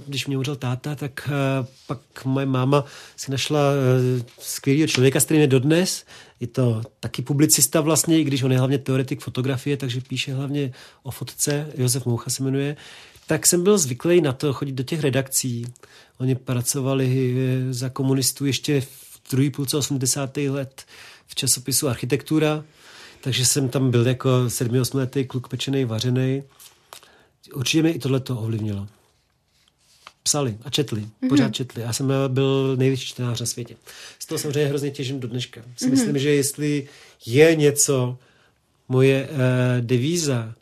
Speaker 2: když mě umřel táta, tak uh, pak moje máma si našla uh, skvělého člověka, s kterým je dodnes. Je to taky publicista vlastně, i když on je hlavně teoretik fotografie, takže píše hlavně o fotce, Josef Moucha se jmenuje. Tak jsem byl zvyklý na to chodit do těch redakcí. Oni pracovali za komunistů ještě v druhé půlce 80. let v časopisu Architektura takže jsem tam byl jako sedmi, osmiletý kluk pečený, vařený. Určitě mě i tohle to ovlivnilo. Psali a četli, mm-hmm. pořád četli. Já jsem byl největší čtenář na světě. Z toho samozřejmě hrozně těžím do dneška. Si mm-hmm. myslím, že jestli je něco, moje uh, devíza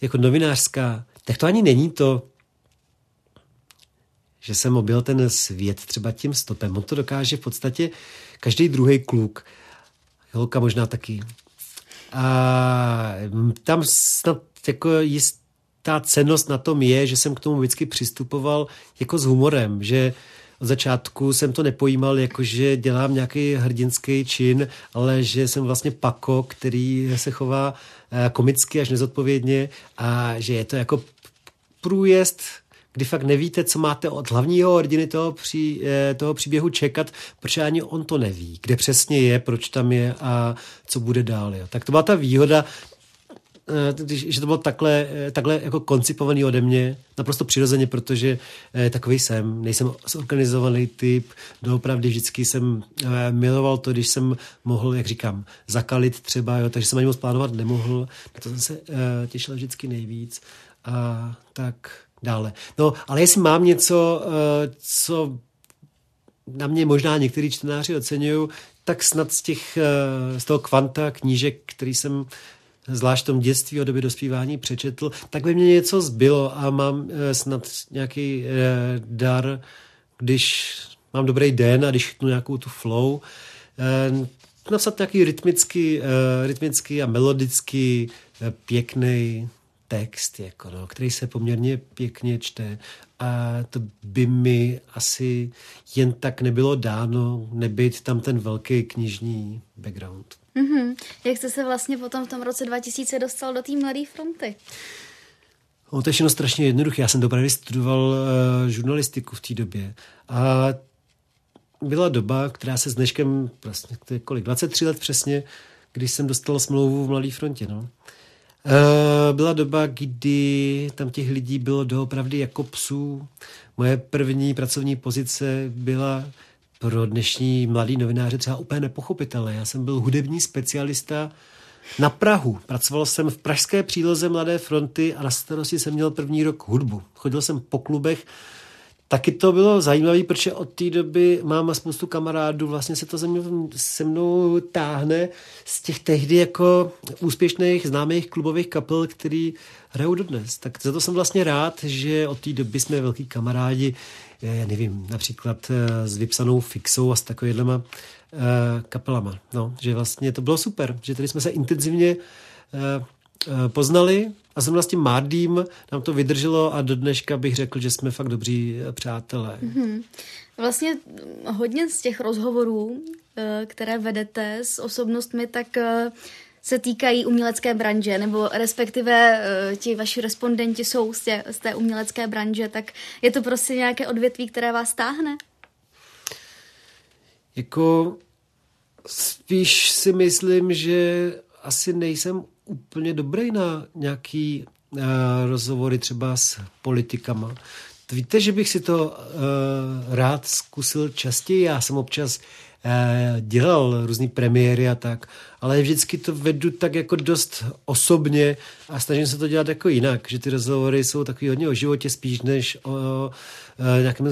Speaker 2: jako novinářská, tak to ani není to, že jsem objel ten svět třeba tím stopem. On to dokáže v podstatě každý druhý kluk. Holka možná taky. A tam snad jako jistá cenost na tom je, že jsem k tomu vždycky přistupoval jako s humorem, že od začátku jsem to nepojímal jako, že dělám nějaký hrdinský čin, ale že jsem vlastně pako, který se chová eh, komicky až nezodpovědně a že je to jako průjezd kdy fakt nevíte, co máte od hlavního hrdiny toho, pří, eh, toho příběhu čekat, protože ani on to neví, kde přesně je, proč tam je a co bude dál. Jo. Tak to byla ta výhoda, eh, že to bylo takhle, eh, takhle jako koncipovaný ode mě, naprosto přirozeně, protože takový jsem, nejsem zorganizovaný typ, doopravdy vždycky jsem miloval to, když jsem mohl, jak říkám, zakalit třeba, jo, takže jsem ani moc plánovat nemohl, to jsem se těšil vždycky nejvíc a tak dále. No, ale jestli mám něco, eh, co na mě možná některý čtenáři oceňují, tak snad z, těch, eh, z toho kvanta knížek, který jsem zvlášť v tom dětství a době dospívání přečetl, tak by mě něco zbylo a mám eh, snad nějaký dar, když mám dobrý den a když chytnu nějakou tu flow, napsat nějaký rytmický, rytmický a melodický pěkný text, jako no, který se poměrně pěkně čte a to by mi asi jen tak nebylo dáno nebyt tam ten velký knižní background.
Speaker 1: Mm-hmm. Jak jste se vlastně potom v tom roce 2000 dostal do té mladé fronty?
Speaker 2: No, to je všechno strašně jednoduché. Já jsem dopravdy studoval uh, žurnalistiku v té době a byla doba, která se s dneškem, vlastně, kolik, 23 let přesně, když jsem dostal smlouvu v Mladé frontě. No. Uh, byla doba, kdy tam těch lidí bylo doopravdy jako psů. Moje první pracovní pozice byla pro dnešní mladý novináře třeba úplně nepochopitelné. Já jsem byl hudební specialista na Prahu. Pracoval jsem v pražské příloze Mladé fronty a na starosti jsem měl první rok hudbu. Chodil jsem po klubech, Taky to bylo zajímavé, protože od té doby mám spoustu kamarádů, vlastně se to se mnou, se mnou táhne z těch tehdy jako úspěšných známých klubových kapel, který hrajou dodnes. Tak za to jsem vlastně rád, že od té doby jsme velký kamarádi, eh, já nevím, například eh, s vypsanou fixou a s takovýhlema eh, kapelama. No, že vlastně to bylo super, že tady jsme se intenzivně poznali a zrovna s tím Mardím nám to vydrželo a do dneška bych řekl, že jsme fakt dobří eh, přátelé. Mm-hmm.
Speaker 1: Vlastně hodně z těch rozhovorů, eh, které vedete s osobnostmi, tak eh, se týkají umělecké branže, nebo respektive ti vaši respondenti jsou z, tě, z té umělecké branže, tak je to prostě nějaké odvětví, které vás táhne?
Speaker 2: Jako spíš si myslím, že asi nejsem úplně dobrý na nějaký uh, rozhovory třeba s politikama. Víte, že bych si to uh, rád zkusil častěji. Já jsem občas uh, dělal různé premiéry a tak, ale vždycky to vedu tak jako dost osobně a snažím se to dělat jako jinak, že ty rozhovory jsou takový hodně o životě spíš než o uh, nějakém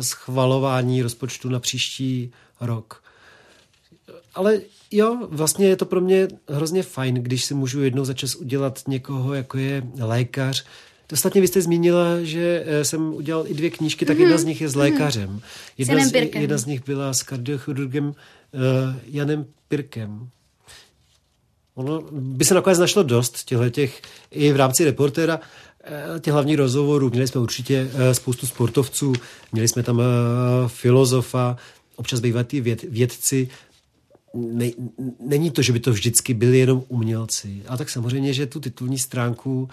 Speaker 2: schvalování rozpočtu na příští rok. Ale jo, vlastně je to pro mě hrozně fajn, když si můžu jednou za čas udělat někoho, jako je lékař. Ostatně vy jste zmínila, že eh, jsem udělal i dvě knížky, tak mm-hmm. jedna z nich je s mhm. lékařem. Jedna, z, jedna z nich byla s kardiochirurgem uh, Janem Pirkem. Ono by se nakonec našlo dost těchto těch, i v rámci reportéra, eh, těch hlavních rozhovorů. Měli jsme určitě spoustu sportovců, měli jsme tam filozofa, občas bývají věd, vědci, ne, není to, že by to vždycky byli jenom umělci. A tak samozřejmě, že tu titulní stránku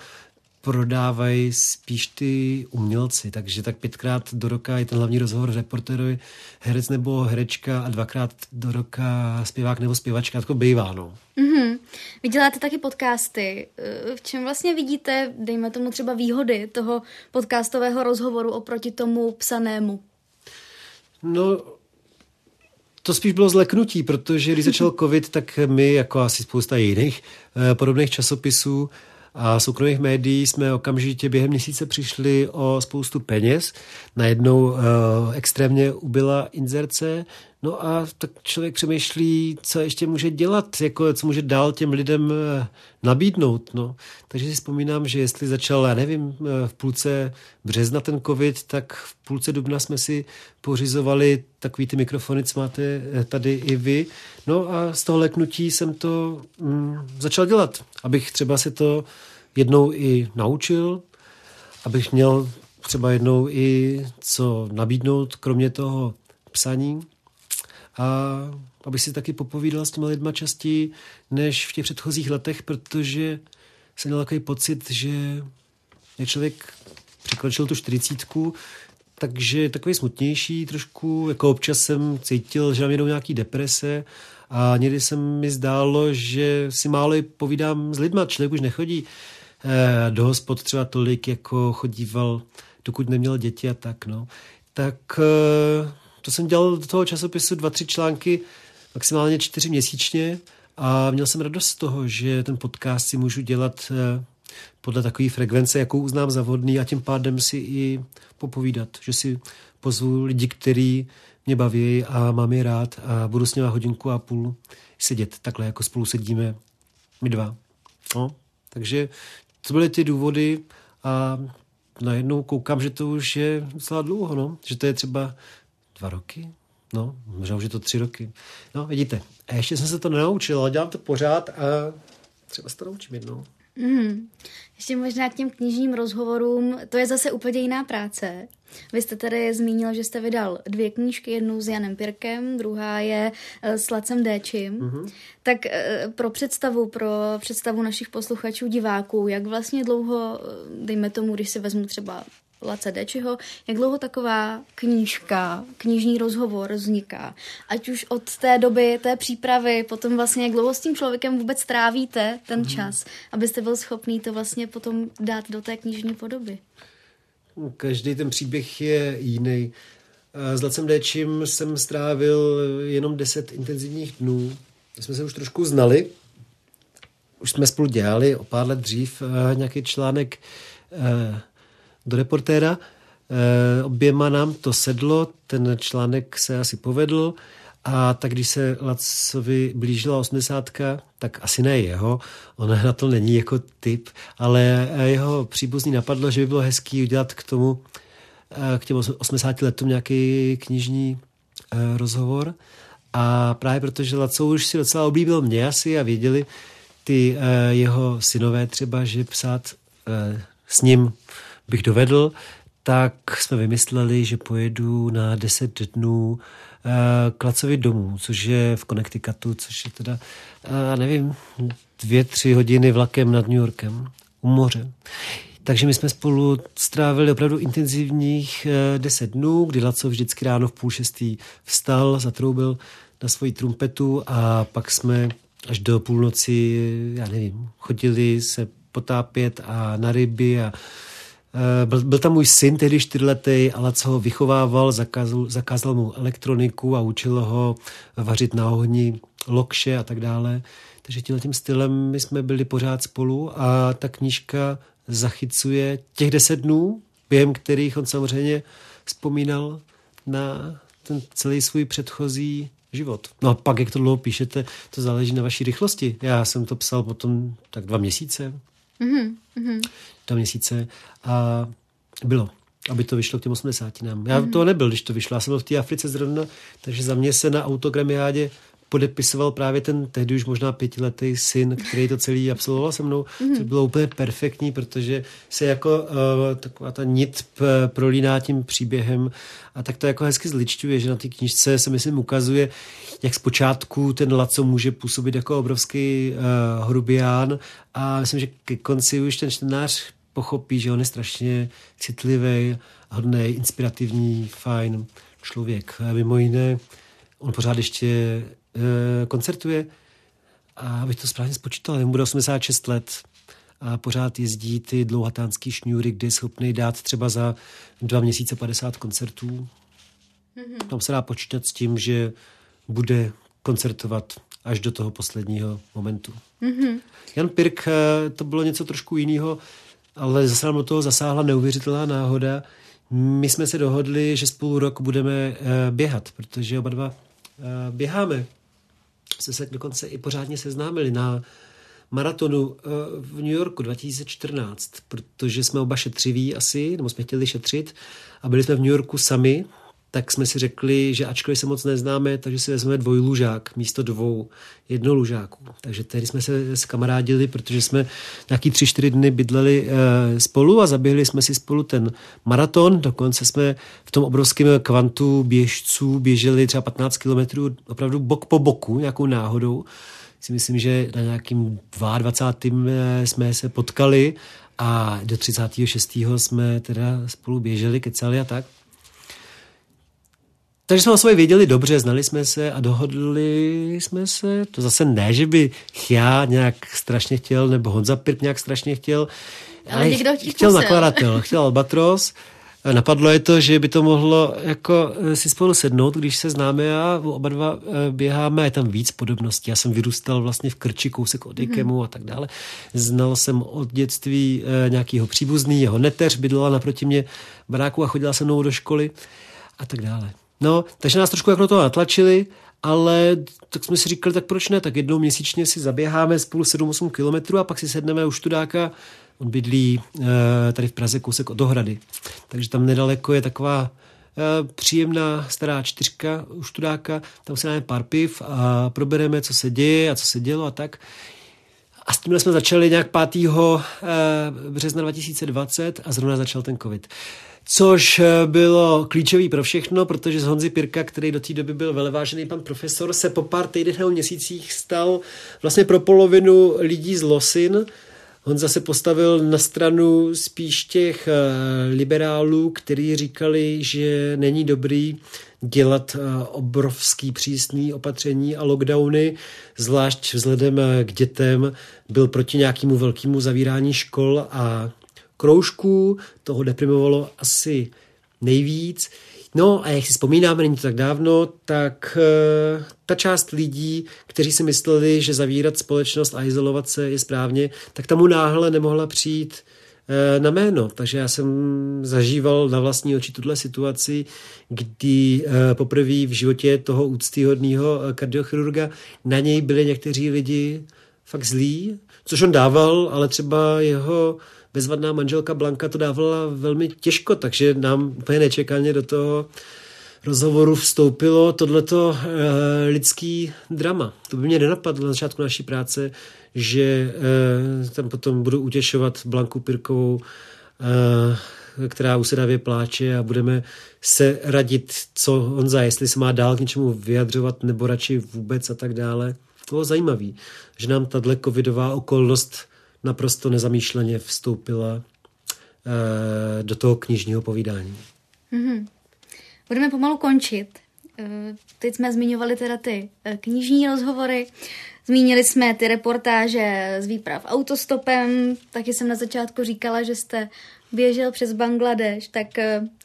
Speaker 2: prodávají spíš ty umělci, takže tak pětkrát do roka je ten hlavní rozhovor reporterovi herec nebo herečka a dvakrát do roka zpěvák nebo zpěvačka, to bývá, no.
Speaker 1: Mm-hmm. Vy děláte taky podcasty. V čem vlastně vidíte, dejme tomu třeba výhody toho podcastového rozhovoru oproti tomu psanému?
Speaker 2: No, to spíš bylo zleknutí, protože když začal covid, tak my, jako asi spousta jiných eh, podobných časopisů, a soukromých médií jsme okamžitě během měsíce přišli o spoustu peněz. Najednou uh, extrémně ubyla inzerce, No a tak člověk přemýšlí, co ještě může dělat, jako co může dál těm lidem eh, nabídnout. No. Takže si vzpomínám, že jestli začal, já nevím, eh, v půlce března ten covid, tak v půlce dubna jsme si pořizovali takový ty mikrofony, co máte eh, tady i vy. No a z toho leknutí jsem to mm, začal dělat, abych třeba se to jednou i naučil, abych měl třeba jednou i co nabídnout, kromě toho psaní a aby si taky popovídal s těma lidma častěji než v těch předchozích letech, protože jsem měl takový pocit, že je člověk překročil tu čtyřicítku, takže je takový smutnější trošku, jako občas jsem cítil, že mám jenom nějaký deprese a někdy se mi zdálo, že si málo povídám s lidma, člověk už nechodí eh, do hospod třeba tolik, jako chodíval, dokud neměl děti a tak, no. Tak eh, to jsem dělal do toho časopisu dva, tři články, maximálně čtyři měsíčně a měl jsem radost z toho, že ten podcast si můžu dělat eh, podle takové frekvence, jakou uznám za vhodný a tím pádem si i popovídat, že si pozvu lidi, kteří mě baví a mám je rád a budu s nimi hodinku a půl sedět takhle, jako spolu sedíme my dva. No, takže to byly ty důvody a najednou koukám, že to už je docela dlouho, no. že to je třeba dva roky? No, možná už je to tři roky. No, vidíte, a ještě jsem se to nenaučil, ale dělám to pořád a třeba se to naučím jednou.
Speaker 1: Mm. Ještě možná k těm knižním rozhovorům, to je zase úplně jiná práce. Vy jste tady zmínil, že jste vydal dvě knížky, jednu s Janem Pirkem, druhá je eh, s Lacem Déčím. Mm-hmm. Tak eh, pro představu, pro představu našich posluchačů, diváků, jak vlastně dlouho, eh, dejme tomu, když si vezmu třeba Lace Dečiho, jak dlouho taková knížka, knižní rozhovor vzniká. Ať už od té doby, té přípravy, potom vlastně jak dlouho s tím člověkem vůbec trávíte ten mm. čas, abyste byl schopný to vlastně potom dát do té knižní podoby.
Speaker 2: Každý ten příběh je jiný. S Lacem Dečím jsem strávil jenom deset intenzivních dnů. My jsme se už trošku znali. Už jsme spolu dělali o pár let dřív eh, nějaký článek eh, do reportéra. E, oběma nám to sedlo, ten článek se asi povedl a tak když se Lacovi blížila osmdesátka, tak asi ne jeho, on na to není jako typ, ale jeho příbuzný napadlo, že by bylo hezký udělat k tomu, eh, k těm 80 letům nějaký knižní eh, rozhovor. A právě protože Laco už si docela oblíbil mě asi a věděli ty jeho synové třeba, že psát s ním bych dovedl, tak jsme vymysleli, že pojedu na 10 dnů k Lacovi domů, což je v Connecticutu, což je teda, nevím, dvě, tři hodiny vlakem nad New Yorkem u moře. Takže my jsme spolu strávili opravdu intenzivních e, deset dnů, kdy Laco vždycky ráno v půl šestý vstal, zatroubil na svoji trumpetu a pak jsme až do půlnoci, já nevím, chodili se potápět a na ryby a Eh, byl, byl tam můj syn, tehdy čtyřletý, ale co ho vychovával, zakázal, zakázal mu elektroniku a učil ho vařit na ohni lokše a tak dále. Takže tímhle tím stylem my jsme byli pořád spolu a ta knížka zachycuje těch deset dnů, během kterých on samozřejmě vzpomínal na ten celý svůj předchozí život. No a pak, jak to dlouho píšete, to záleží na vaší rychlosti. Já jsem to psal potom tak dva měsíce. Mm-hmm dva měsíce a bylo aby to vyšlo k těm 80. nám. Já mm. to nebyl, když to vyšlo. Já jsem byl v té Africe zrovna, takže za mě se na autogramiádě podepisoval právě ten tehdy už možná pětiletý syn, který to celý absolvoval se mnou, mm. což bylo úplně perfektní, protože se jako uh, taková ta nit prolíná tím příběhem a tak to jako hezky zličťuje, že na té knižce se myslím ukazuje, jak zpočátku ten Laco může působit jako obrovský uh, hrubián a myslím, že ke konci už ten čtenář pochopí, že on je strašně citlivý, hodný, inspirativní, fajn člověk. A mimo jiné, on pořád ještě koncertuje a abych to správně spočítal, mu bude 86 let a pořád jezdí ty dlouhatánský šňůry, kde je schopný dát třeba za dva měsíce 50 koncertů. Mm-hmm. Tam se dá počítat s tím, že bude koncertovat až do toho posledního momentu. Mm-hmm. Jan Pirk, eh, to bylo něco trošku jiného, ale zase nám do toho zasáhla neuvěřitelná náhoda. My jsme se dohodli, že spolu rok budeme eh, běhat, protože oba dva eh, běháme. Jsme se dokonce i pořádně seznámili na maratonu v New Yorku 2014, protože jsme oba šetřiví asi, nebo jsme chtěli šetřit a byli jsme v New Yorku sami, tak jsme si řekli, že ačkoliv se moc neznáme, takže si vezmeme dvojlužák místo dvou jednolužáků. Takže tehdy jsme se kamarádili, protože jsme nějaký tři, čtyři dny bydleli e, spolu a zaběhli jsme si spolu ten maraton. Dokonce jsme v tom obrovském kvantu běžců běželi třeba 15 kilometrů opravdu bok po boku, nějakou náhodou. Si myslím, že na nějakým 22. Eh, jsme se potkali a do 36. jsme teda spolu běželi, kecali a tak. Takže jsme o sobě věděli dobře, znali jsme se a dohodli jsme se. To zase ne, že by já nějak strašně chtěl, nebo Honza Pirp nějak strašně chtěl,
Speaker 1: ale, ale chtěl
Speaker 2: nakladatel, chtěl Albatros. Napadlo je to, že by to mohlo jako eh, si spolu sednout, když se známe a oba dva eh, běháme je tam víc podobností. Já jsem vyrůstal vlastně v Krči, kousek od Ikemu mm. a tak dále. Znal jsem od dětství eh, nějakýho příbuzný, jeho neteř bydlela naproti mě baráku a chodila se mnou do školy a tak dále. No, takže nás trošku jako to natlačili, ale tak jsme si říkali, tak proč ne, tak jednou měsíčně si zaběháme spolu 7-8 kilometrů a pak si sedneme u Študáka, on bydlí e, tady v Praze kousek od Ohrady, takže tam nedaleko je taková e, příjemná stará čtyřka u Študáka, tam si dáme pár piv a probereme, co se děje a co se dělo a tak. A s tímhle jsme začali nějak 5. E, března 2020 a zrovna začal ten covid což eh, bylo klíčový pro všechno, protože z Honzy Pirka, který do té doby byl velevážený pan profesor, se po pár týdnech nebo měsících stal vlastně pro polovinu lidí z Losin. Honza se postavil na stranu spíš těch eh, liberálů, kteří říkali, že není dobrý dělat eh, obrovský přísný opatření a lockdowny, zvlášť vzhledem k dětem, byl proti nějakému velkému zavírání škol a kroužků, toho deprimovalo asi nejvíc. No a jak si vzpomínáme, není to tak dávno, tak uh, ta část lidí, kteří si mysleli, že zavírat společnost a izolovat se je správně, tak tomu náhle nemohla přijít uh, na jméno. Takže já jsem zažíval na vlastní oči tuhle situaci, kdy uh, poprvé v životě toho úctyhodného kardiochirurga na něj byli někteří lidi fakt zlí, což on dával, ale třeba jeho bezvadná manželka Blanka to dávala velmi těžko, takže nám úplně nečekaně do toho rozhovoru vstoupilo tohleto e, lidský drama. To by mě nenapadlo na začátku naší práce, že e, tam potom budu utěšovat Blanku Pirkovou, e, která usedavě pláče a budeme se radit, co on za, jestli se má dál k něčemu vyjadřovat nebo radši vůbec a tak dále. To bylo zajímavé, že nám tahle covidová okolnost naprosto nezamýšleně vstoupila eh, do toho knižního povídání.
Speaker 1: Mm-hmm. Budeme pomalu končit. Eh, teď jsme zmiňovali teda ty eh, knižní rozhovory, zmínili jsme ty reportáže z výprav autostopem, taky jsem na začátku říkala, že jste běžel přes Bangladeš, tak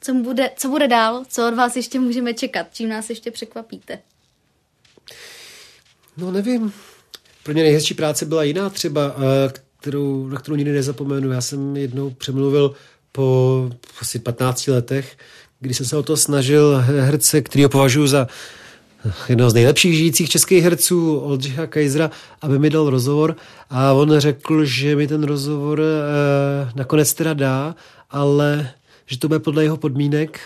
Speaker 1: co bude, co bude dál, co od vás ještě můžeme čekat, čím nás ještě překvapíte?
Speaker 2: No nevím, pro mě nejhezčí práce byla jiná třeba, kterou, na kterou nikdy nezapomenu. Já jsem jednou přemluvil po asi 15 letech, kdy jsem se o to snažil herce, který ho považuji za jednoho z nejlepších žijících českých herců, Oldřicha Kajzra, aby mi dal rozhovor a on řekl, že mi ten rozhovor eh, nakonec teda dá, ale že to bude podle jeho podmínek.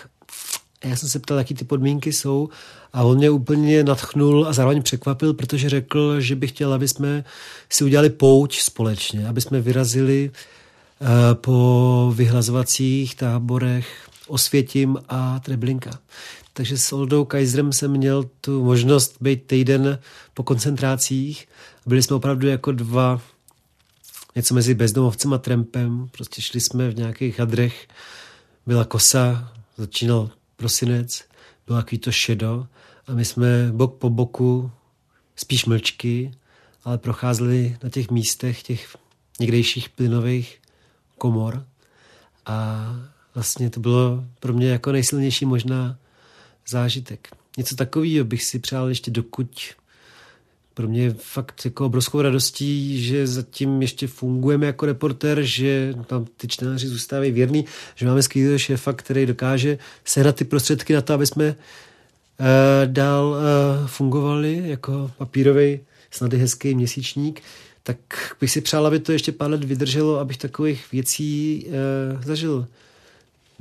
Speaker 2: A já jsem se ptal, jaký ty podmínky jsou a on mě úplně natchnul a zároveň překvapil, protože řekl, že by chtěl, aby jsme si udělali pouť společně, aby jsme vyrazili uh, po vyhlazovacích táborech Osvětim a Treblinka. Takže s Oldou Kaiserem jsem měl tu možnost být týden po koncentrácích. Byli jsme opravdu jako dva, něco mezi bezdomovcem a trampem. Prostě šli jsme v nějakých hadrech. Byla kosa, začínal prosinec, bylo takový to šedo a my jsme bok po boku, spíš mlčky, ale procházeli na těch místech těch někdejších plynových komor a vlastně to bylo pro mě jako nejsilnější možná zážitek. něco takového bych si přál ještě dokud pro mě je fakt jako obrovskou radostí, že zatím ještě fungujeme jako reporter, že tam ty čtenáři zůstávají věrní, že máme skvělého šéfa, který dokáže sehnat ty prostředky na to, aby jsme uh, dál uh, fungovali jako papírový, snad hezký měsíčník, tak bych si přál, aby to ještě pár let vydrželo, abych takových věcí uh, zažil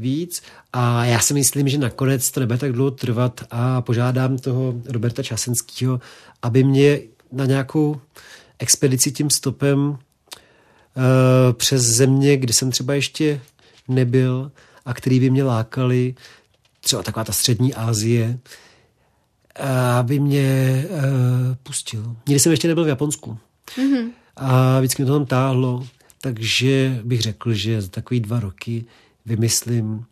Speaker 2: víc. A já si myslím, že nakonec to nebude tak dlouho trvat a požádám toho Roberta Časenského, aby mě na nějakou expedici tím stopem uh, přes země, kde jsem třeba ještě nebyl a který by mě lákali, třeba taková ta střední Asie, aby mě uh, pustil. Nikdy jsem ještě nebyl v Japonsku. Mm-hmm. A vždycky mě to tam táhlo, takže bych řekl, že za takový dva roky vymyslím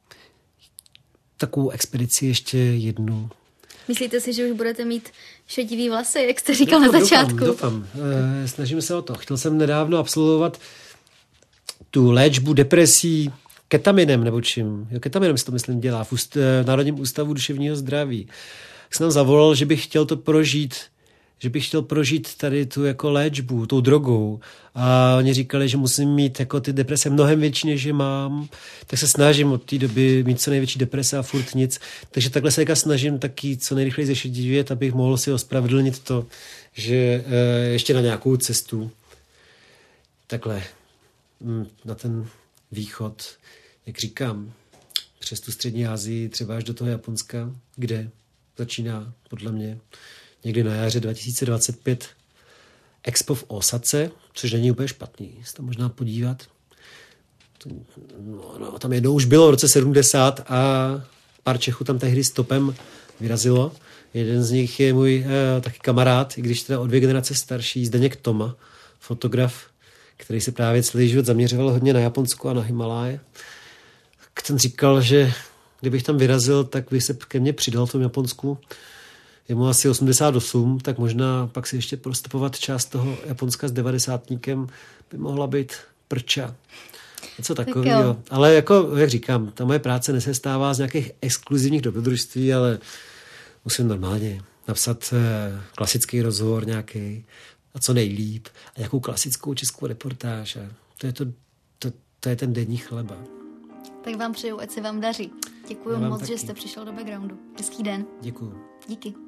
Speaker 2: takovou expedici ještě jednu.
Speaker 1: Myslíte si, že už budete mít šedivý vlasy, jak jste říkal doufám, na začátku?
Speaker 2: Doufám, doufám. E, snažím se o to. Chtěl jsem nedávno absolvovat tu léčbu depresí ketaminem nebo čím. Jo, ketaminem si to myslím dělá v, úst, v Národním ústavu duševního zdraví. Jsem nám zavolal, že bych chtěl to prožít že bych chtěl prožít tady tu jako léčbu, tou drogou. A oni říkali, že musím mít jako ty deprese mnohem větší, než je mám. Tak se snažím od té doby mít co největší deprese a furt nic. Takže takhle se snažím taky co nejrychleji zešedivět, abych mohl si ospravedlnit to, že e, ještě na nějakou cestu takhle mm, na ten východ, jak říkám, přes tu střední Asii, třeba až do toho Japonska, kde začíná podle mě někdy na jaře 2025 Expo v Osace, což není úplně špatný, se tam možná podívat. No, no, tam jednou už bylo v roce 70 a pár Čechů tam tehdy stopem vyrazilo. Jeden z nich je můj eh, taky kamarád, i když teda o dvě generace starší, Zdeněk Toma, fotograf, který se právě celý život zaměřoval hodně na Japonsko a na Himaláje. Ten říkal, že kdybych tam vyrazil, tak by se ke mně přidal v tom Japonsku je mu asi 88, tak možná pak si ještě prostupovat část toho Japonska s devadesátníkem by mohla být prča. Něco takového. Ale jako, jak říkám, ta moje práce nesestává z nějakých exkluzivních dobrodružství, ale musím normálně napsat eh, klasický rozhovor nějaký a co nejlíp a nějakou klasickou českou reportáž. A to je, to, to, to je ten denní chleba.
Speaker 1: Tak vám přeju, ať se vám daří. Děkuji moc, taky. že jste přišel do backgroundu. Hezký den.
Speaker 2: Děkuji.
Speaker 1: Díky.